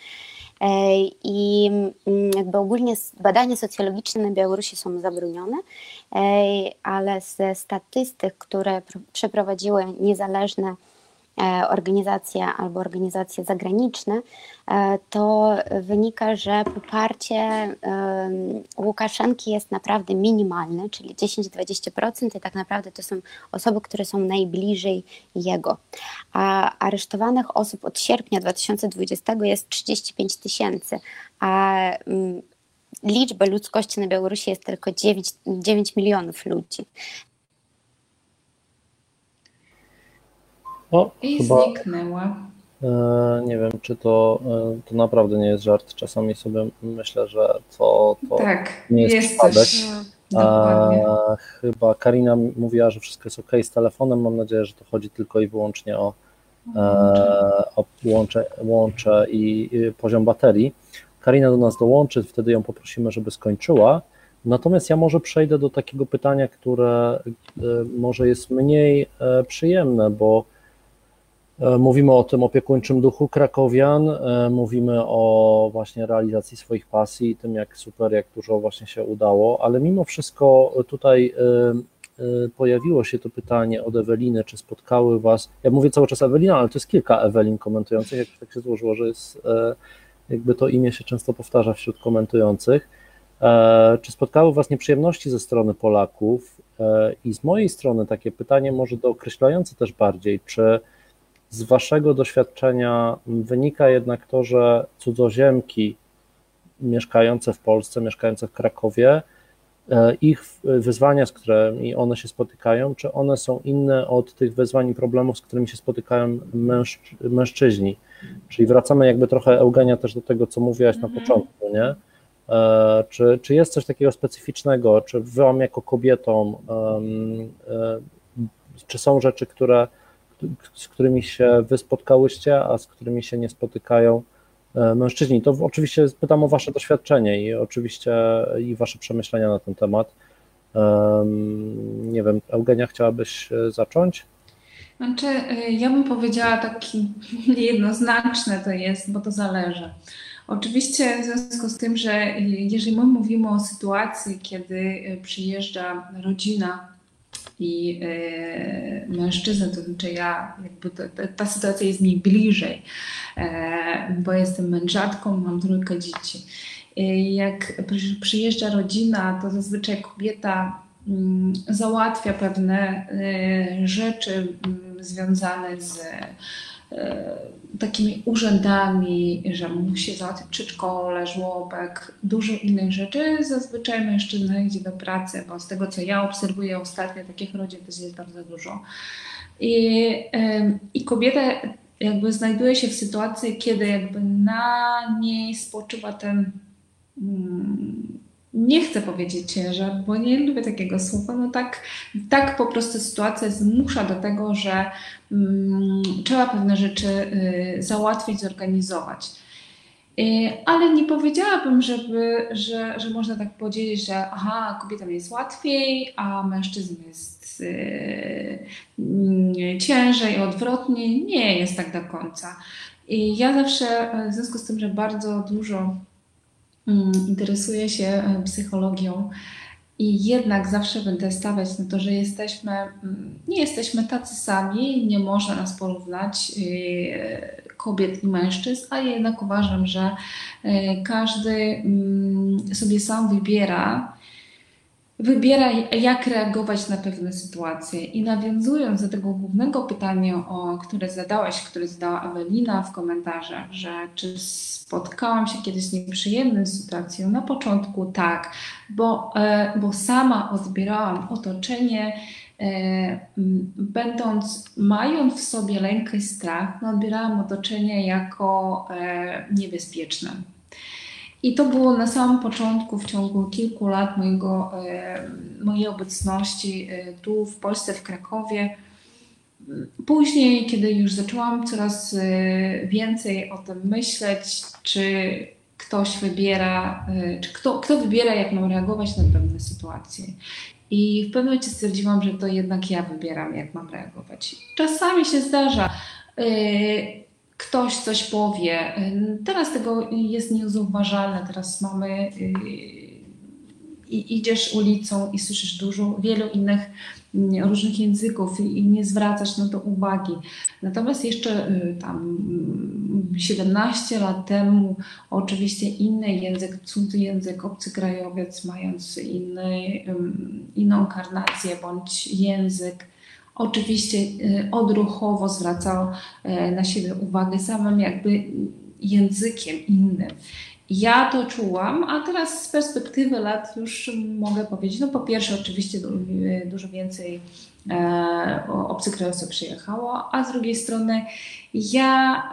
I mm, jakby ogólnie badania socjologiczne na Białorusi są zabronione, ale ze statystyk, które pr- przeprowadziły niezależne organizacje albo organizacje zagraniczne, e, to wynika, że poparcie em, Łukaszenki jest naprawdę minimalne, czyli 10-20% i tak naprawdę to są osoby, które są najbliżej jego. A aresztowanych osób od sierpnia 2020 jest 35 tysięcy, a mm, liczba ludzkości na Białorusi jest tylko 9, 9 milionów ludzi. O, I chyba zniknęła. e, nie wiem, czy to, e, to naprawdę nie jest żart. Czasami sobie myślę, że to, to Tak, nie jest jest przypadek. coś. Dokładnie. A, chyba Karina mówiła, że wszystko jest ok z telefonem. Mam nadzieję, że to chodzi tylko i wyłącznie o, e, o łącze, łącze i, i poziom baterii. Karina do nas dołączy, wtedy ją poprosimy, żeby skończyła. Natomiast ja może przejdę do takiego pytania, które e, może jest mniej e, przyjemne, bo e, mówimy o tym opiekuńczym duchu krakowian, e, mówimy o właśnie realizacji swoich pasji, tym jak super, jak dużo właśnie się udało, ale mimo wszystko tutaj e, e, pojawiło się to pytanie od Eweliny, czy spotkały Was, ja mówię cały czas Ewelina, ale to jest kilka Ewelin komentujących, jak tak się złożyło, że jest, e, jakby to imię się często powtarza wśród komentujących. E, Czy spotkały Was nieprzyjemności ze strony Polaków? E, I z mojej strony takie pytanie może dookreślające też bardziej, czy z Waszego doświadczenia wynika jednak to, że cudzoziemki mieszkające w Polsce, mieszkające w Krakowie, e, ich wyzwania, z którymi one się spotykają, czy one są inne od tych wyzwań i problemów, z którymi się spotykają mężczy- mężczyźni? Czyli wracamy jakby trochę, Eugenia, też do tego, co mówiłaś na początku, nie? E, Czy, czy jest coś takiego specyficznego, czy Wam jako kobietom, em, e, czy są rzeczy, które, z którymi się Wy spotkałyście, a z którymi się nie spotykają mężczyźni. To oczywiście pytam o Wasze doświadczenie i oczywiście i Wasze przemyślenia na ten temat. Nie wiem, Eugenia, chciałabyś zacząć? Znaczy, ja bym powiedziała taki jednoznaczne to jest, bo to zależy. Oczywiście w związku z tym, że jeżeli my mówimy o sytuacji, kiedy przyjeżdża rodzina i mężczyzna, to znaczy ja, jakby to, to, ta sytuacja jest mi bliżej, e, bo jestem mężatką, mam trójkę dzieci. E, jak przyjeżdża rodzina, to zazwyczaj kobieta mm, załatwia pewne e, rzeczy mm, związane z takimi urzędami, że musi załatwić przedszkole, żłobek, dużo innych rzeczy. Zazwyczaj mężczyzna idzie do pracy, bo z tego co ja obserwuję ostatnio, takich rodzin też jest bardzo dużo. I, i kobieta jakby znajduje się w sytuacji, kiedy jakby na niej spoczywa ten mm, nie chcę powiedzieć ciężar, bo nie lubię takiego słowa, no tak, tak po prostu sytuacja zmusza do tego, że mm, trzeba pewne rzeczy y, załatwić, zorganizować. Y, ale nie powiedziałabym, żeby, że, że można tak powiedzieć, że aha, kobietom jest łatwiej, a mężczyzn jest y, ciężej, odwrotnie. Nie jest tak do końca. I ja zawsze, w związku z tym, że bardzo dużo Mm, interesuję się e, psychologią i jednak zawsze będę stawiać na to, że jesteśmy, mm, nie jesteśmy tacy sami, nie można nas porównać e, kobiet i mężczyzn, a jednak uważam, że e, każdy mm, sobie sam wybiera, wybiera, jak reagować na pewne sytuacje. I nawiązując do tego głównego pytania, o, które zadałaś, które zadała Ewelina w komentarzach, że czy spotkałam się kiedyś z nieprzyjemną sytuacją, na początku tak, bo, e, bo sama odbierałam otoczenie, e, będąc, mając w sobie lęk i strach, no odbierałam otoczenie jako e, niebezpieczne. I to było na samym początku, w ciągu kilku lat mojego, e, mojej obecności e, tu w Polsce, w Krakowie. Później, kiedy już zaczęłam coraz e, więcej o tym myśleć, czy ktoś wybiera, czy kto, kto wybiera, jak mam reagować na pewne sytuacje. I w pewnym momencie stwierdziłam, że to jednak ja wybieram, jak mam reagować. Czasami się zdarza ktoś coś powie. Teraz tego jest niezauważalne. Teraz mamy i idziesz ulicą i słyszysz dużo, wielu innych mm, różnych języków i nie zwracasz na to uwagi. Natomiast jeszcze y, tam 17 mm, lat temu oczywiście inny język, cudzy język, obcy krajowiec mając inny, inną karnację bądź język, oczywiście y, odruchowo zwracał y, na siebie uwagę samym jakby językiem innym. Ja to czułam, a teraz z perspektywy lat już mogę powiedzieć, no po pierwsze oczywiście dużo więcej e, obcokrajowców przyjechało, a z drugiej strony ja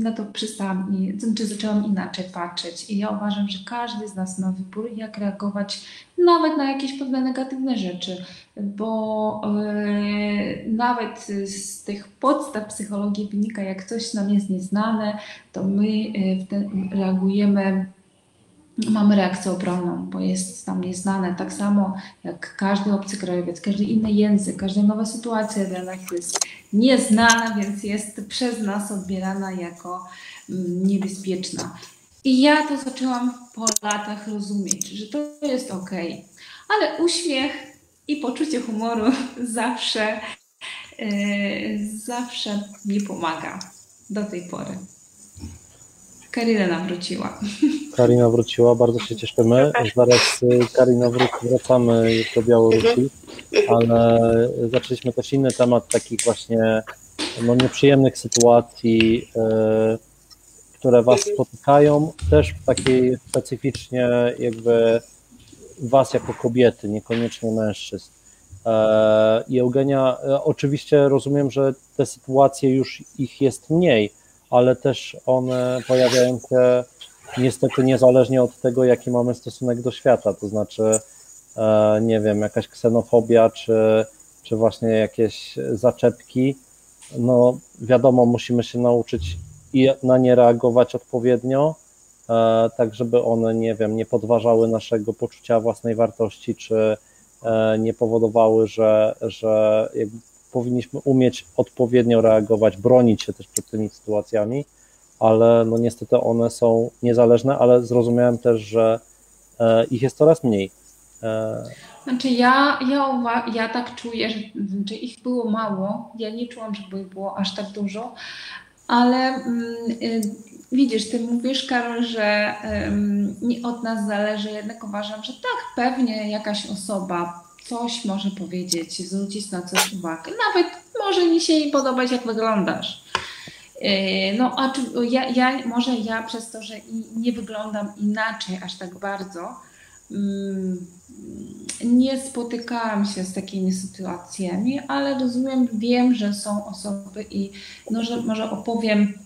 na to przestałam, czy zaczęłam inaczej patrzeć i ja uważam, że każdy z nas ma wybór, jak reagować nawet na jakieś pewne negatywne rzeczy, bo e, nawet z tych podstaw psychologii wynika, jak coś nam jest nieznane, to my e, reagujemy mamy reakcję obronną, bo jest nam nieznane, tak samo jak każdy obcy krajowiec, każdy inny język, każda nowa sytuacja dla nas jest nieznana, więc jest przez nas odbierana jako mm, niebezpieczna. I ja to zaczęłam po latach rozumieć, że to jest ok, ale uśmiech i poczucie humoru zawsze, yy, zawsze mi pomaga do tej pory. Karina nawróciła. Karina wróciła, bardzo się cieszymy. Zaraz y, Karina wracamy do Białorusi, ale zaczęliśmy też inny temat takich właśnie no, nieprzyjemnych sytuacji, y, które Was spotykają, też takiej specyficznie jakby Was jako kobiety, niekoniecznie mężczyzn. E, I Eugenia, e, oczywiście rozumiem, że te sytuacje już ich jest mniej, ale też one pojawiają się niestety niezależnie od tego, jaki mamy stosunek do świata, to znaczy, e, nie wiem, jakaś ksenofobia, czy, czy właśnie jakieś zaczepki, no wiadomo, musimy się nauczyć i na nie reagować odpowiednio, e, tak żeby one, nie wiem, nie podważały naszego poczucia własnej wartości, czy e, nie powodowały, że, że powinniśmy umieć odpowiednio reagować, bronić się też przed tymi sytuacjami, ale no niestety one są niezależne, ale zrozumiałem też, że ich jest coraz mniej. Znaczy ja, ja, ja tak czuję, że, że ich było mało. Ja nie czułam, żeby było aż tak dużo, ale mm, y, widzisz, ty mówisz, Karol, że nie od nas zależy, jednak uważam, że tak, pewnie jakaś osoba coś może powiedzieć, zwrócić na coś uwagę. Nawet może mi się nie podobać, jak wyglądasz. Y, no, a ja, ja, może ja przez to, że nie wyglądam inaczej aż tak bardzo, mm, nie spotykałam się z takimi sytuacjami, ale rozumiem, wiem, że są osoby i no, że może opowiem,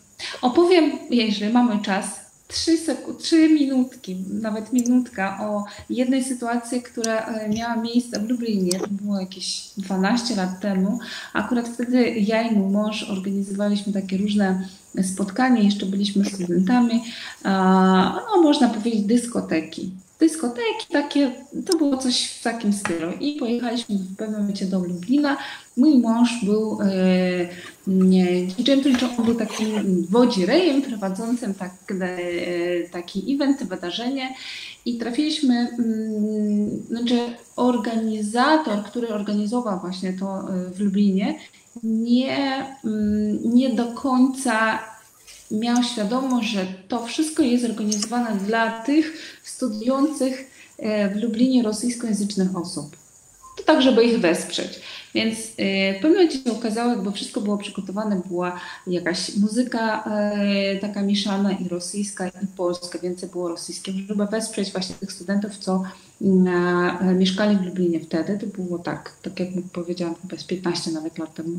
opowiem, jeżeli mamy czas, trzy, trzy minutki, nawet minutka o jednej sytuacji, która e, miała miejsce w Lublinie, to było jakieś 12 lat temu. Akurat wtedy ja i mój mąż organizowaliśmy takie różne spotkania, jeszcze byliśmy studentami, no można powiedzieć dyskoteki dyskoteki takie, to było coś w takim stylu. I pojechaliśmy w pewnym momencie do Lublina. Mój mąż był e, DJ-em, on był takim wodzirejem prowadzącym tak, e, taki event, wydarzenie i trafiliśmy, mm, znaczy organizator, który organizował właśnie to e, w Lublinie, nie, mm, nie do końca miał świadomość, że to wszystko jest organizowane dla tych studiujących e, w Lublinie rosyjskojęzycznych osób. To tak, żeby ich wesprzeć. Więc e, w pewnym momencie się okazało, jakby wszystko było przygotowane, była jakaś muzyka e, taka mieszana i rosyjska i polska, więcej było rosyjskie, żeby wesprzeć właśnie tych studentów, co mieszkali w Lublinie wtedy. To było tak, tak jak powiedziałam, chyba z 15 nawet lat temu.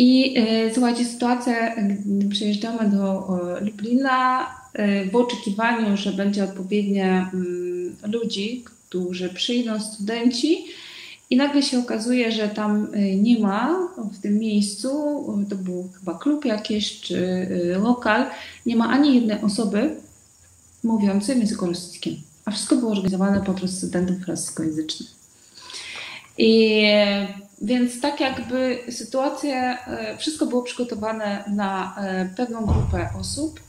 I e, słuchajcie, sytuacja, gdy przyjeżdżamy do Lublina e, w oczekiwaniu, że będzie odpowiednio mm, ludzi, którzy przyjdą, studenci, i nagle się okazuje, że tam e, nie ma w tym miejscu, to był chyba klub jakiś czy lokal, nie ma ani jednej osoby mówiącej w języku rosyjskim, a wszystko było organizowane po prostu studentów rosyjskojęzycznych. I więc tak jakby sytuacja, e, wszystko było przygotowane na e, pewną grupę osób,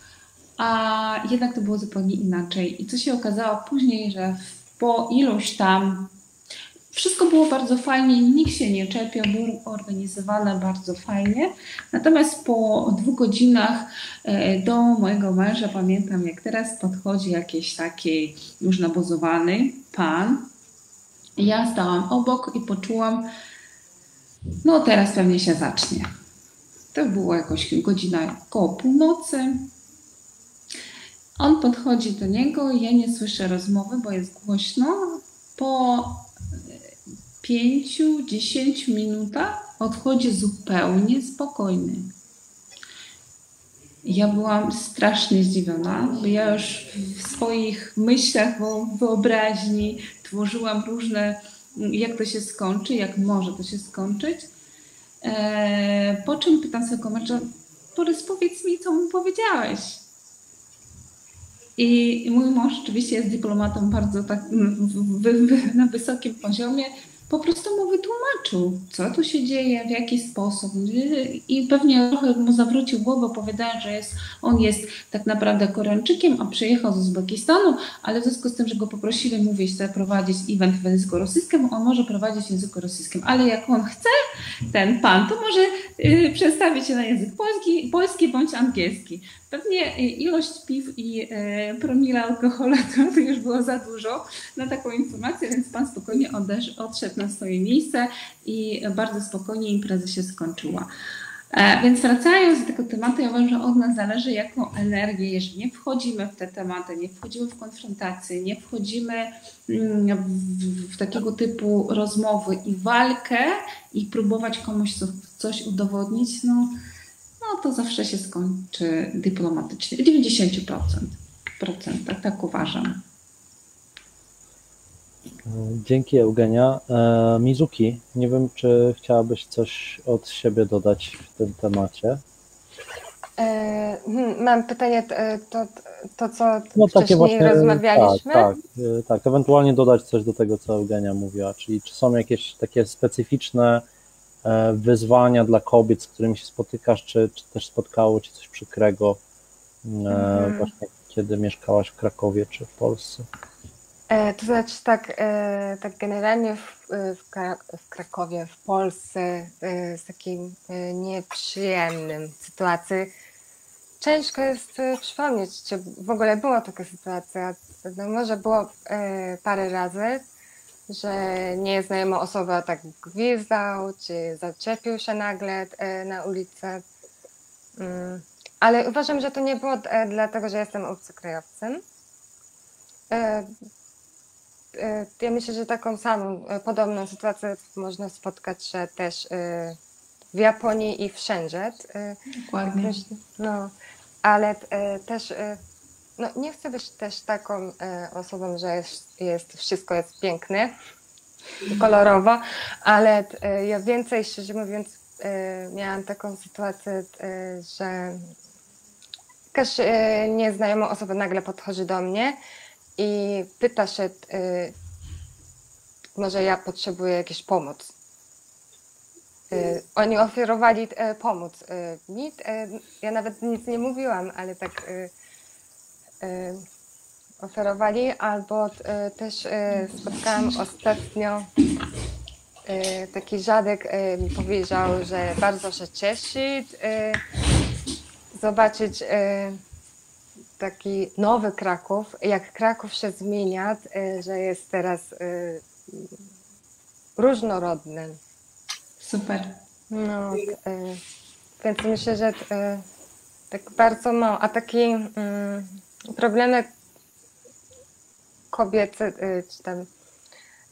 a jednak to było zupełnie inaczej. I co się okazało później, że po iluś tam wszystko było bardzo fajnie, nikt się nie czepiał, było organizowane bardzo fajnie. Natomiast po dwóch godzinach e, do mojego męża, pamiętam jak teraz, podchodzi jakiś taki już nabozowany pan. Ja stałam obok i poczułam, no teraz pewnie się zacznie. To było jakoś godzina koło północy. On podchodzi do niego, ja nie słyszę rozmowy, bo jest głośno. Po pięciu, dziesięciu minutach odchodzi zupełnie spokojny. Ja byłam strasznie zdziwiona, bo ja już w swoich myślach, wyobraźni tworzyłam różne jak to się skończy, jak może to się skończyć. E, po czym pytam swojego męża, Borys, powiedz mi, co mu powiedziałeś. I mój mąż oczywiście jest dyplomatą bardzo tak na wysokim poziomie po prostu mu wytłumaczył, co tu się dzieje, w jaki sposób. I pewnie trochę mu zawrócił głowę, opowiadając, że jest, on jest tak naprawdę Koreańczykiem, a przyjechał z Uzbekistanu, ale w związku z tym, że go poprosili, mówić, chce prowadzić event w języku rosyjskim, on może prowadzić w języku rosyjskim. Ale jak on chce, ten pan, to może yy, przestawić się na język polski, polski bądź angielski. Pewnie ilość piw i e, promila alkoholu to, już było za dużo na taką informację, więc pan spokojnie odszedł na swoje miejsce i bardzo spokojnie impreza się skończyła. E, więc wracając do tego tematu, ja uważam, że od nas zależy, jaką energię, jeżeli nie wchodzimy w te tematy, nie wchodzimy w konfrontację, nie wchodzimy mm, w, w takiego typu rozmowy i walkę i próbować komuś coś udowodnić, no no to zawsze się skończy dyplomatycznie. W 90%. Procentach, tak uważam. Dzięki Eugenia. E, Mizuki, nie wiem, czy chciałabyś coś od siebie dodać w tym temacie? E, hmm, mam pytanie, e, to, to co No wcześniej właśnie, rozmawialiśmy? tak, tak, tak, ewentualnie dodać coś do tego, co Eugenia mówiła, czyli czy są jakieś takie specyficzne wyzwania dla kobiet, z którymi się spotykasz, czy, czy też spotkało Cię coś przykrego e, Mhm. właśnie kiedy mieszkałaś w Krakowie czy w Polsce? E, To znaczy tak, e, tak generalnie w, e, w, Kra- w Krakowie, w Polsce e, z takim e, nieprzyjemnym sytuacji. Ciężko jest e, przypomnieć, czy w ogóle była taka sytuacja. No może było e, parę razy, że nieznajoma osoba tak gwizdał, czy zaczepił się nagle e, na ulicę. Mm, Ale uważam, że to nie było e, dlatego, że jestem obcokrajowcem. E, Ja myślę, że taką samą, podobną sytuację można spotkać się też w Japonii i wszędzie. Dokładnie. No, ale też no, nie chcę być też taką e, osobą, że jest, jest wszystko jest piękne kolorowo, ale e, ja więcej, szczerze mówiąc, e, miałam taką sytuację, że jakaś nieznajoma osoba nagle podchodzi do mnie i pyta się, może ja potrzebuję jakiejś pomoc. E, Oni oferowali pomoc mi. Ja nawet nic nie mówiłam, ale tak oferowali. Albo e, też e, spotkałam ostatnio e, taki dziadek e, mi powiedział, że bardzo się cieszy e, zobaczyć e, taki nowy Kraków, jak Kraków się zmienia, e, że jest teraz e, różnorodny. Super. No, e, więc myślę, że e, tak bardzo mało. A takie mm, problemy kobiece, e, czy tam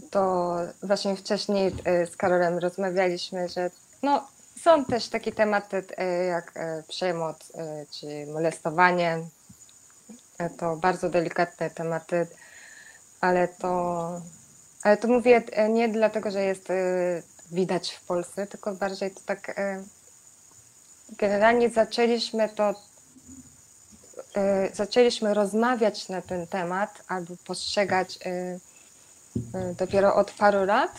to właśnie wcześniej e, z Karolem rozmawialiśmy, że no, są też takie tematy e, jak przemoc czy molestowanie. To bardzo delikatne tematy, ale to, ale to mówię nie dlatego, że jest widać w Polsce, tylko bardziej to tak generalnie zaczęliśmy to zaczęliśmy rozmawiać na ten temat albo postrzegać e, e, dopiero od paru lat.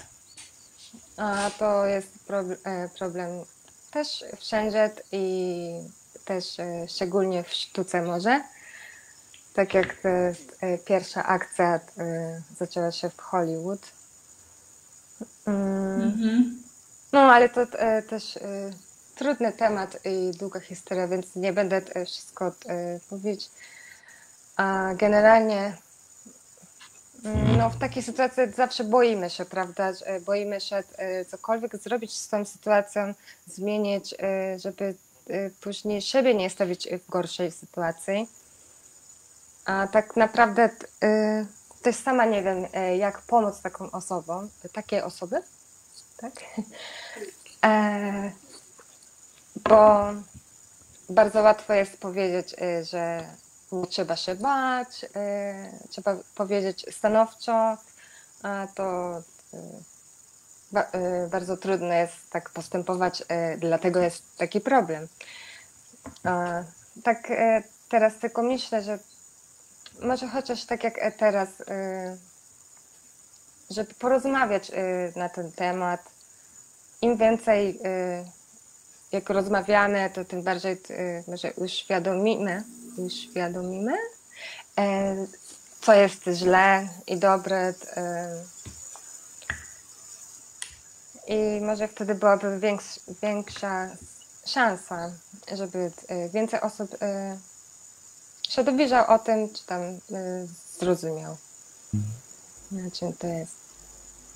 A to jest prob- problem też wszędzie i też szczególnie w sztuce może. Tak jak pierwsza akcja zaczęła się w Hollywood. Mm. Mhm. No, ale to też trudny temat i długa historia, więc nie będę e, wszystko e, mówić. A generalnie mm, no, w takiej sytuacji zawsze boimy się, prawda? e, Boimy się cokolwiek zrobić z tą sytuacją, zmienić, żeby później siebie nie stawić w gorszej sytuacji. A tak naprawdę też sama nie wiem, jak pomóc taką osobom, takiej osoby, tak? bo bardzo łatwo jest powiedzieć, y, że nie trzeba się bać, y, trzeba powiedzieć stanowczo, a to y, ba- bardzo trudno jest tak postępować, dlatego jest taki problem. Tak teraz tylko myślę, że może chociaż tak jak teraz, żeby porozmawiać na ten temat, im więcej jak rozmawiamy, to tym bardziej y, może uświadomimy, uświadomimy, e, co jest źle i dobre. y, I może wtedy byłaby więks, większa szansa, żeby y, więcej osób się dowiedział o tym, czy tam zrozumiał, na czym to jest.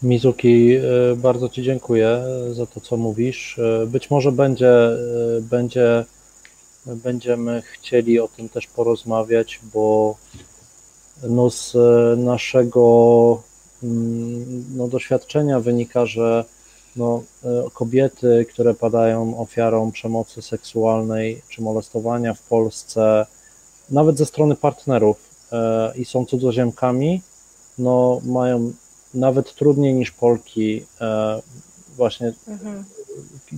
Mizuki, e, bardzo Ci dziękuję e, za to, co mówisz. E, Być może będzie, będzie, będziemy chcieli o tym też porozmawiać, bo no z naszego mm, no, doświadczenia wynika, że no, kobiety, które padają ofiarą przemocy seksualnej czy molestowania w Polsce, nawet ze strony partnerów i są cudzoziemkami, no, mają nawet trudniej niż Polki e, właśnie Mhm.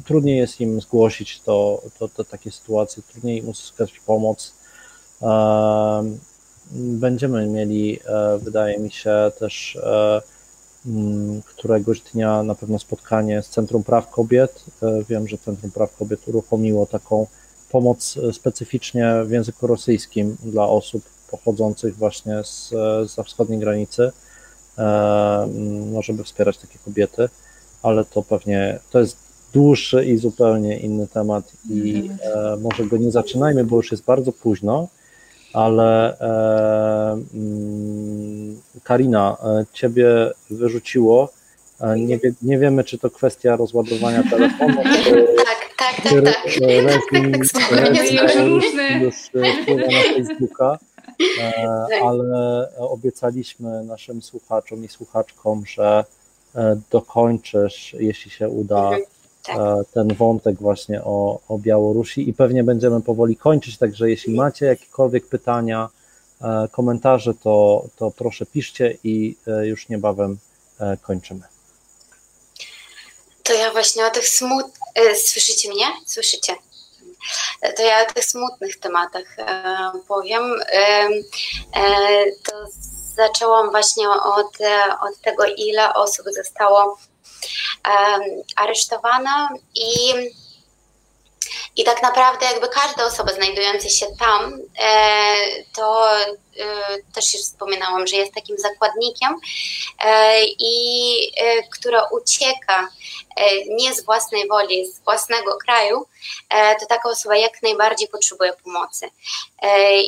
trudniej jest im zgłosić to, to, to takie sytuacje, trudniej im uzyskać pomoc. Będziemy mieli, wydaje mi się, też mm, któregoś dnia na pewno spotkanie z Centrum Praw Kobiet. Wiem, że Centrum Praw Kobiet uruchomiło taką pomoc specyficznie w języku rosyjskim dla osób pochodzących właśnie z, za wschodniej granicy, no żeby wspierać takie kobiety, ale to pewnie to jest dłuższy i zupełnie inny temat i e, może go nie zaczynajmy, bo już jest bardzo późno, ale e, mm, Karina, e, ciebie wyrzuciło. E, nie, wie, nie wiemy, czy to kwestia rozładowania telefonu. tak, tak, tak. tak. Rezji już wpływa na Facebooka, ale obiecaliśmy naszym słuchaczom i słuchaczkom, że dokończysz, jeśli się uda, mhm tak. E, ten wątek właśnie o, o Białorusi i pewnie będziemy powoli kończyć, także jeśli macie jakiekolwiek pytania, e, komentarze, to, to proszę piszcie i e, już niebawem kończymy. To ja właśnie o tych smutnych, słyszycie mnie? Słyszycie? To ja o tych smutnych tematach powiem. To zaczęłam właśnie od, od tego, ile osób zostało aresztowana i i tak naprawdę jakby każda osoba znajdująca się tam, e, to e, też już wspominałam, że jest takim zakładnikiem e, i która ucieka nie z własnej woli, z własnego kraju, to taka osoba jak najbardziej potrzebuje pomocy.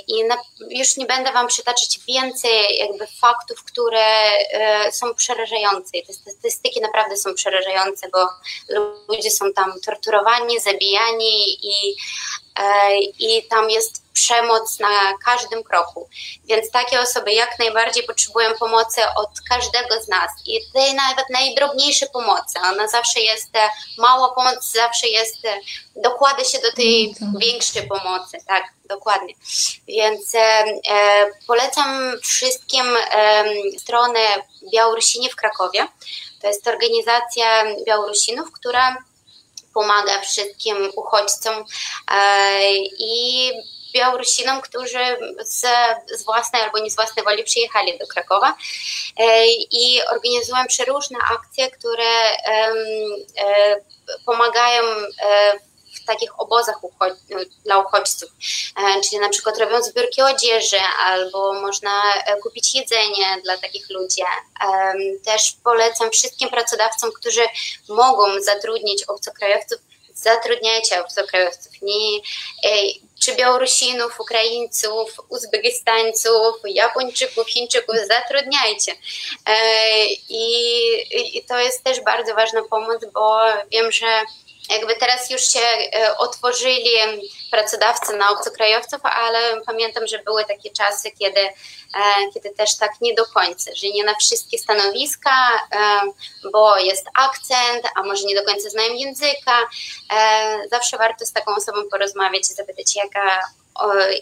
I już nie będę Wam przytaczać więcej jakby faktów, które są przerażające. te statystyki naprawdę są przerażające, bo ludzie są tam torturowani, zabijani i, i tam jest przemoc na każdym kroku. Więc takie osoby jak najbardziej potrzebują pomocy od każdego z nas i tej nawet najdrobniejszej pomocy. Ona zawsze jest, e, mała pomoc zawsze jest, e, dokłada się do tej no tak. większej pomocy, tak, dokładnie. Więc e, polecam wszystkim e, stronę Białorusini w Krakowie. To jest organizacja Białorusinów, która pomaga wszystkim uchodźcom e, i Białorusinom, którzy z, z własnej albo nie z własnej woli przyjechali do Krakowa e, i organizują przeróżne akcje, które e, pomagają w takich obozach dla uchodźców, czyli na przykład robią zbiórki odzieży albo można kupić jedzenie dla takich ludzi. Też polecam wszystkim pracodawcom, którzy mogą zatrudnić obcokrajowców, zatrudniajcie obcokrajowców, nie, czy Białorusinów, Ukraińców, Uzbekistańców, Japończyków, Chińczyków, zatrudniajcie. I, I to jest też bardzo ważna pomoc, bo wiem, że jakby teraz już się e, otworzyli pracodawcy na obcokrajowców, ale pamiętam, że były takie czasy, kiedy, e, kiedy też tak nie do końca, że nie na wszystkie stanowiska, e, bo jest akcent, a może nie do końca znają języka. Zawsze warto z taką osobą porozmawiać i zapytać, jaka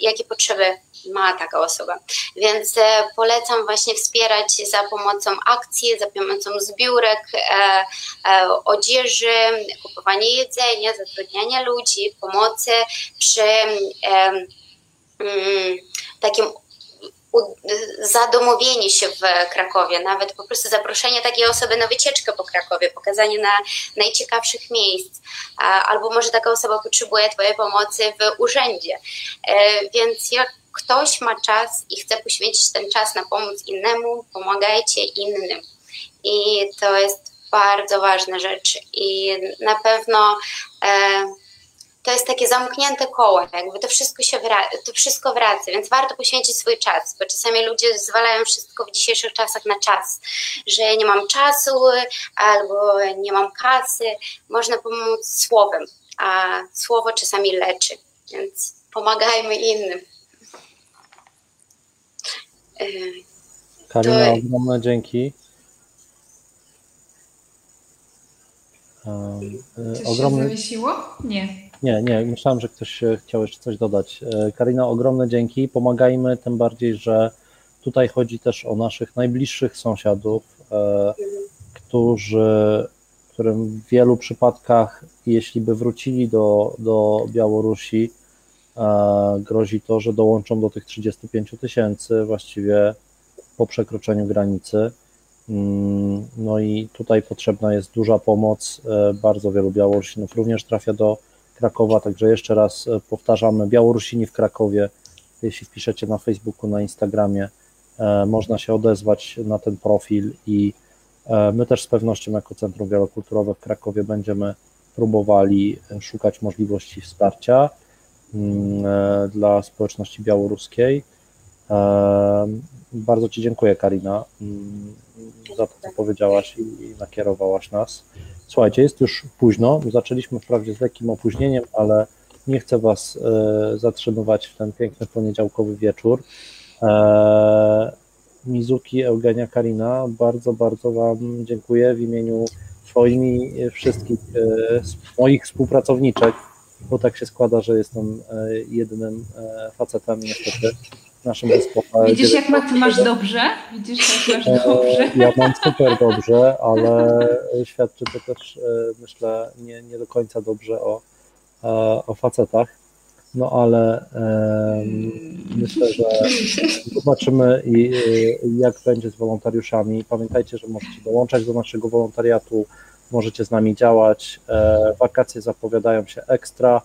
jakie potrzeby ma taka osoba. Więc e, polecam właśnie wspierać za pomocą akcji, za pomocą zbiórek, e, e, odzieży, kupowania jedzenia, zatrudniania ludzi, pomocy przy mm, takim zadomowienie się w Krakowie, nawet po prostu zaproszenie takiej osoby na wycieczkę po Krakowie, pokazanie na najciekawszych miejsc, albo może taka osoba potrzebuje Twojej pomocy w urzędzie. E, więc jak ktoś ma czas i chce poświęcić ten czas na pomoc innemu, pomagajcie innym. I to jest bardzo ważna rzecz. I na pewno. E, to jest takie zamknięte koło, jakby to wszystko się wraca, to wszystko wraca, więc warto poświęcić swój czas, bo czasami ludzie zwalają wszystko w dzisiejszych czasach na czas, że nie mam czasu albo nie mam kasy, można pomóc słowem, a słowo czasami leczy, więc pomagajmy innym. Karina, to... ogromne dzięki. Um, Coś ogromny... się zawiesiło? Nie. Nie, nie, myślałem, że ktoś chciał jeszcze coś dodać. E, Karina, ogromne dzięki. Pomagajmy, tym bardziej, że tutaj chodzi też o naszych najbliższych sąsiadów, e, którzy którym w wielu przypadkach, jeśli by wrócili do, do Białorusi, grozi to, że dołączą do tych 35 tysięcy właściwie po przekroczeniu granicy. Mm, no i tutaj potrzebna jest duża pomoc. Bardzo wielu Białorusinów również trafia do Krakowa, także jeszcze raz powtarzamy, Białorusini w Krakowie, jeśli wpiszecie na Facebooku, na Instagramie, można się odezwać na ten profil i My też z pewnością jako Centrum Wielokulturowe w Krakowie będziemy próbowali szukać możliwości wsparcia mm, e, dla społeczności białoruskiej. E, bardzo Ci dziękuję, Karina, mm, za to, co powiedziałaś i nakierowałaś nas. Słuchajcie, jest już późno. Zaczęliśmy wprawdzie z lekkim opóźnieniem, ale nie chcę Was e, zatrzymywać w ten piękny poniedziałkowy wieczór. Mizuki, Eugenia, Karina, bardzo, bardzo Wam dziękuję w imieniu swoim i wszystkich e, moich współpracowniczek, bo tak się składa, że jestem e, jedynym e, facetem niestety naszym zespole. Widzisz, jak ty masz dobrze? Widzisz, jak masz dobrze? Ja mam super dobrze, ale świadczy to też, myślę, nie, nie do końca dobrze o, o facetach. No ale myślę, że zobaczymy i jak będzie z wolontariuszami. Pamiętajcie, że możecie dołączać do naszego wolontariatu, możecie z nami działać. E, wakacje zapowiadają się ekstra.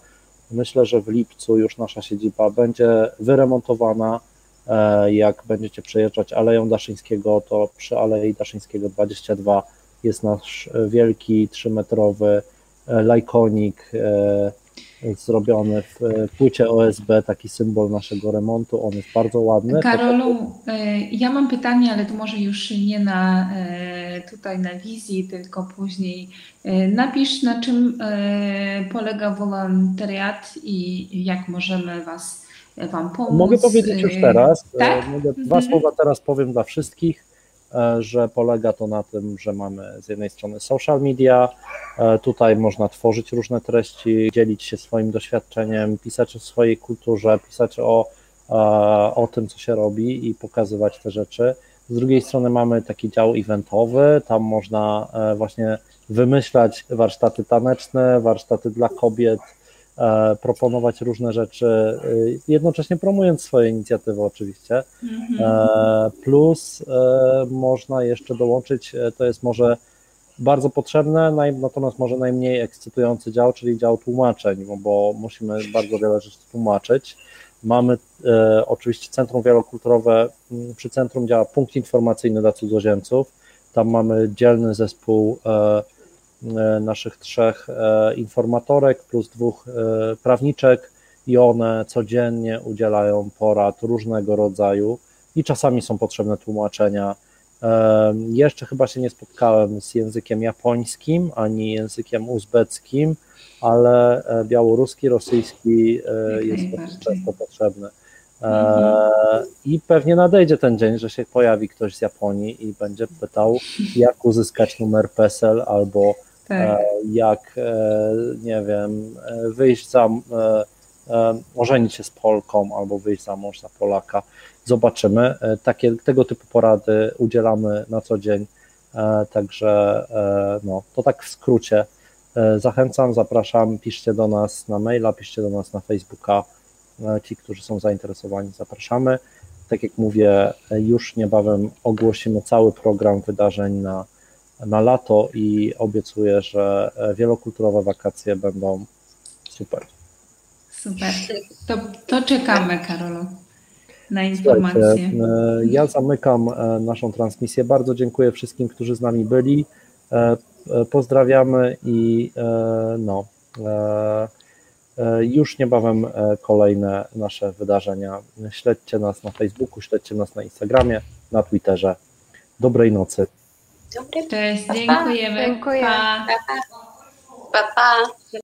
Myślę, że w lipcu już nasza siedziba będzie wyremontowana. E, jak będziecie przejeżdżać Aleją Daszyńskiego, to przy Alei Daszyńskiego 22 jest nasz wielki trzymetrowy e, lajkonik zrobiony w płycie OSB, taki symbol naszego remontu. On jest bardzo ładny. Karolu, e, ja mam pytanie, ale to może już nie na e, tutaj na wizji, tylko później. E, napisz, na czym polega wolontariat i jak możemy Was Wam pomóc. Mogę powiedzieć już teraz. Tak? Mogę, dwa mhm. słowa teraz powiem dla wszystkich. E, że polega to na tym, że mamy z jednej strony social media, e, tutaj można tworzyć różne treści, dzielić się swoim doświadczeniem, pisać o swojej kulturze, pisać o, e, o tym, co się robi i pokazywać te rzeczy. Z drugiej strony mamy taki dział eventowy, tam można właśnie wymyślać warsztaty taneczne, warsztaty dla kobiet, E, proponować różne rzeczy, e, jednocześnie promując swoje inicjatywy oczywiście. Mhm. E, plus można jeszcze dołączyć, to jest może bardzo potrzebne, natomiast może najmniej ekscytujący dział, czyli dział tłumaczeń, bo musimy bardzo wiele rzeczy tłumaczyć. Mamy e, oczywiście Centrum Wielokulturowe, przy centrum działa punkt informacyjny dla cudzoziemców, tam mamy dzielny zespół e, E, naszych trzech e, informatorek plus dwóch e, prawniczek i one codziennie udzielają porad różnego rodzaju i czasami są potrzebne tłumaczenia. Jeszcze chyba się nie spotkałem z językiem japońskim ani językiem uzbeckim, ale białoruski, rosyjski jest często potrzebny. I pewnie nadejdzie ten dzień, że się pojawi ktoś z Japonii i będzie pytał, jak uzyskać numer PESEL albo tak. E, jak, e, nie wiem, e, wyjść za, ożenić się z Polką albo wyjść za mąż za Polaka. Zobaczymy. Takie, tego typu porady udzielamy na co dzień, także no, to tak w skrócie. Zachęcam, zapraszam, piszcie do nas na maila, piszcie do nas na Facebooka. Ci, którzy są zainteresowani, zapraszamy. Tak jak mówię, już niebawem ogłosimy cały program wydarzeń na na lato i obiecuję, że e, wielokulturowe wakacje będą super. Super. To, to czekamy, Karolu, na informacje. E, ja zamykam e, naszą transmisję. Bardzo dziękuję wszystkim, którzy z nami byli. Pozdrawiamy i no, już niebawem kolejne nasze wydarzenia. Śledźcie nas na Facebooku, śledźcie nas na Instagramie, na Twitterze. Dobrej nocy. Cześć, dziękujemy. Dziękuję. Pa. Pa, pa.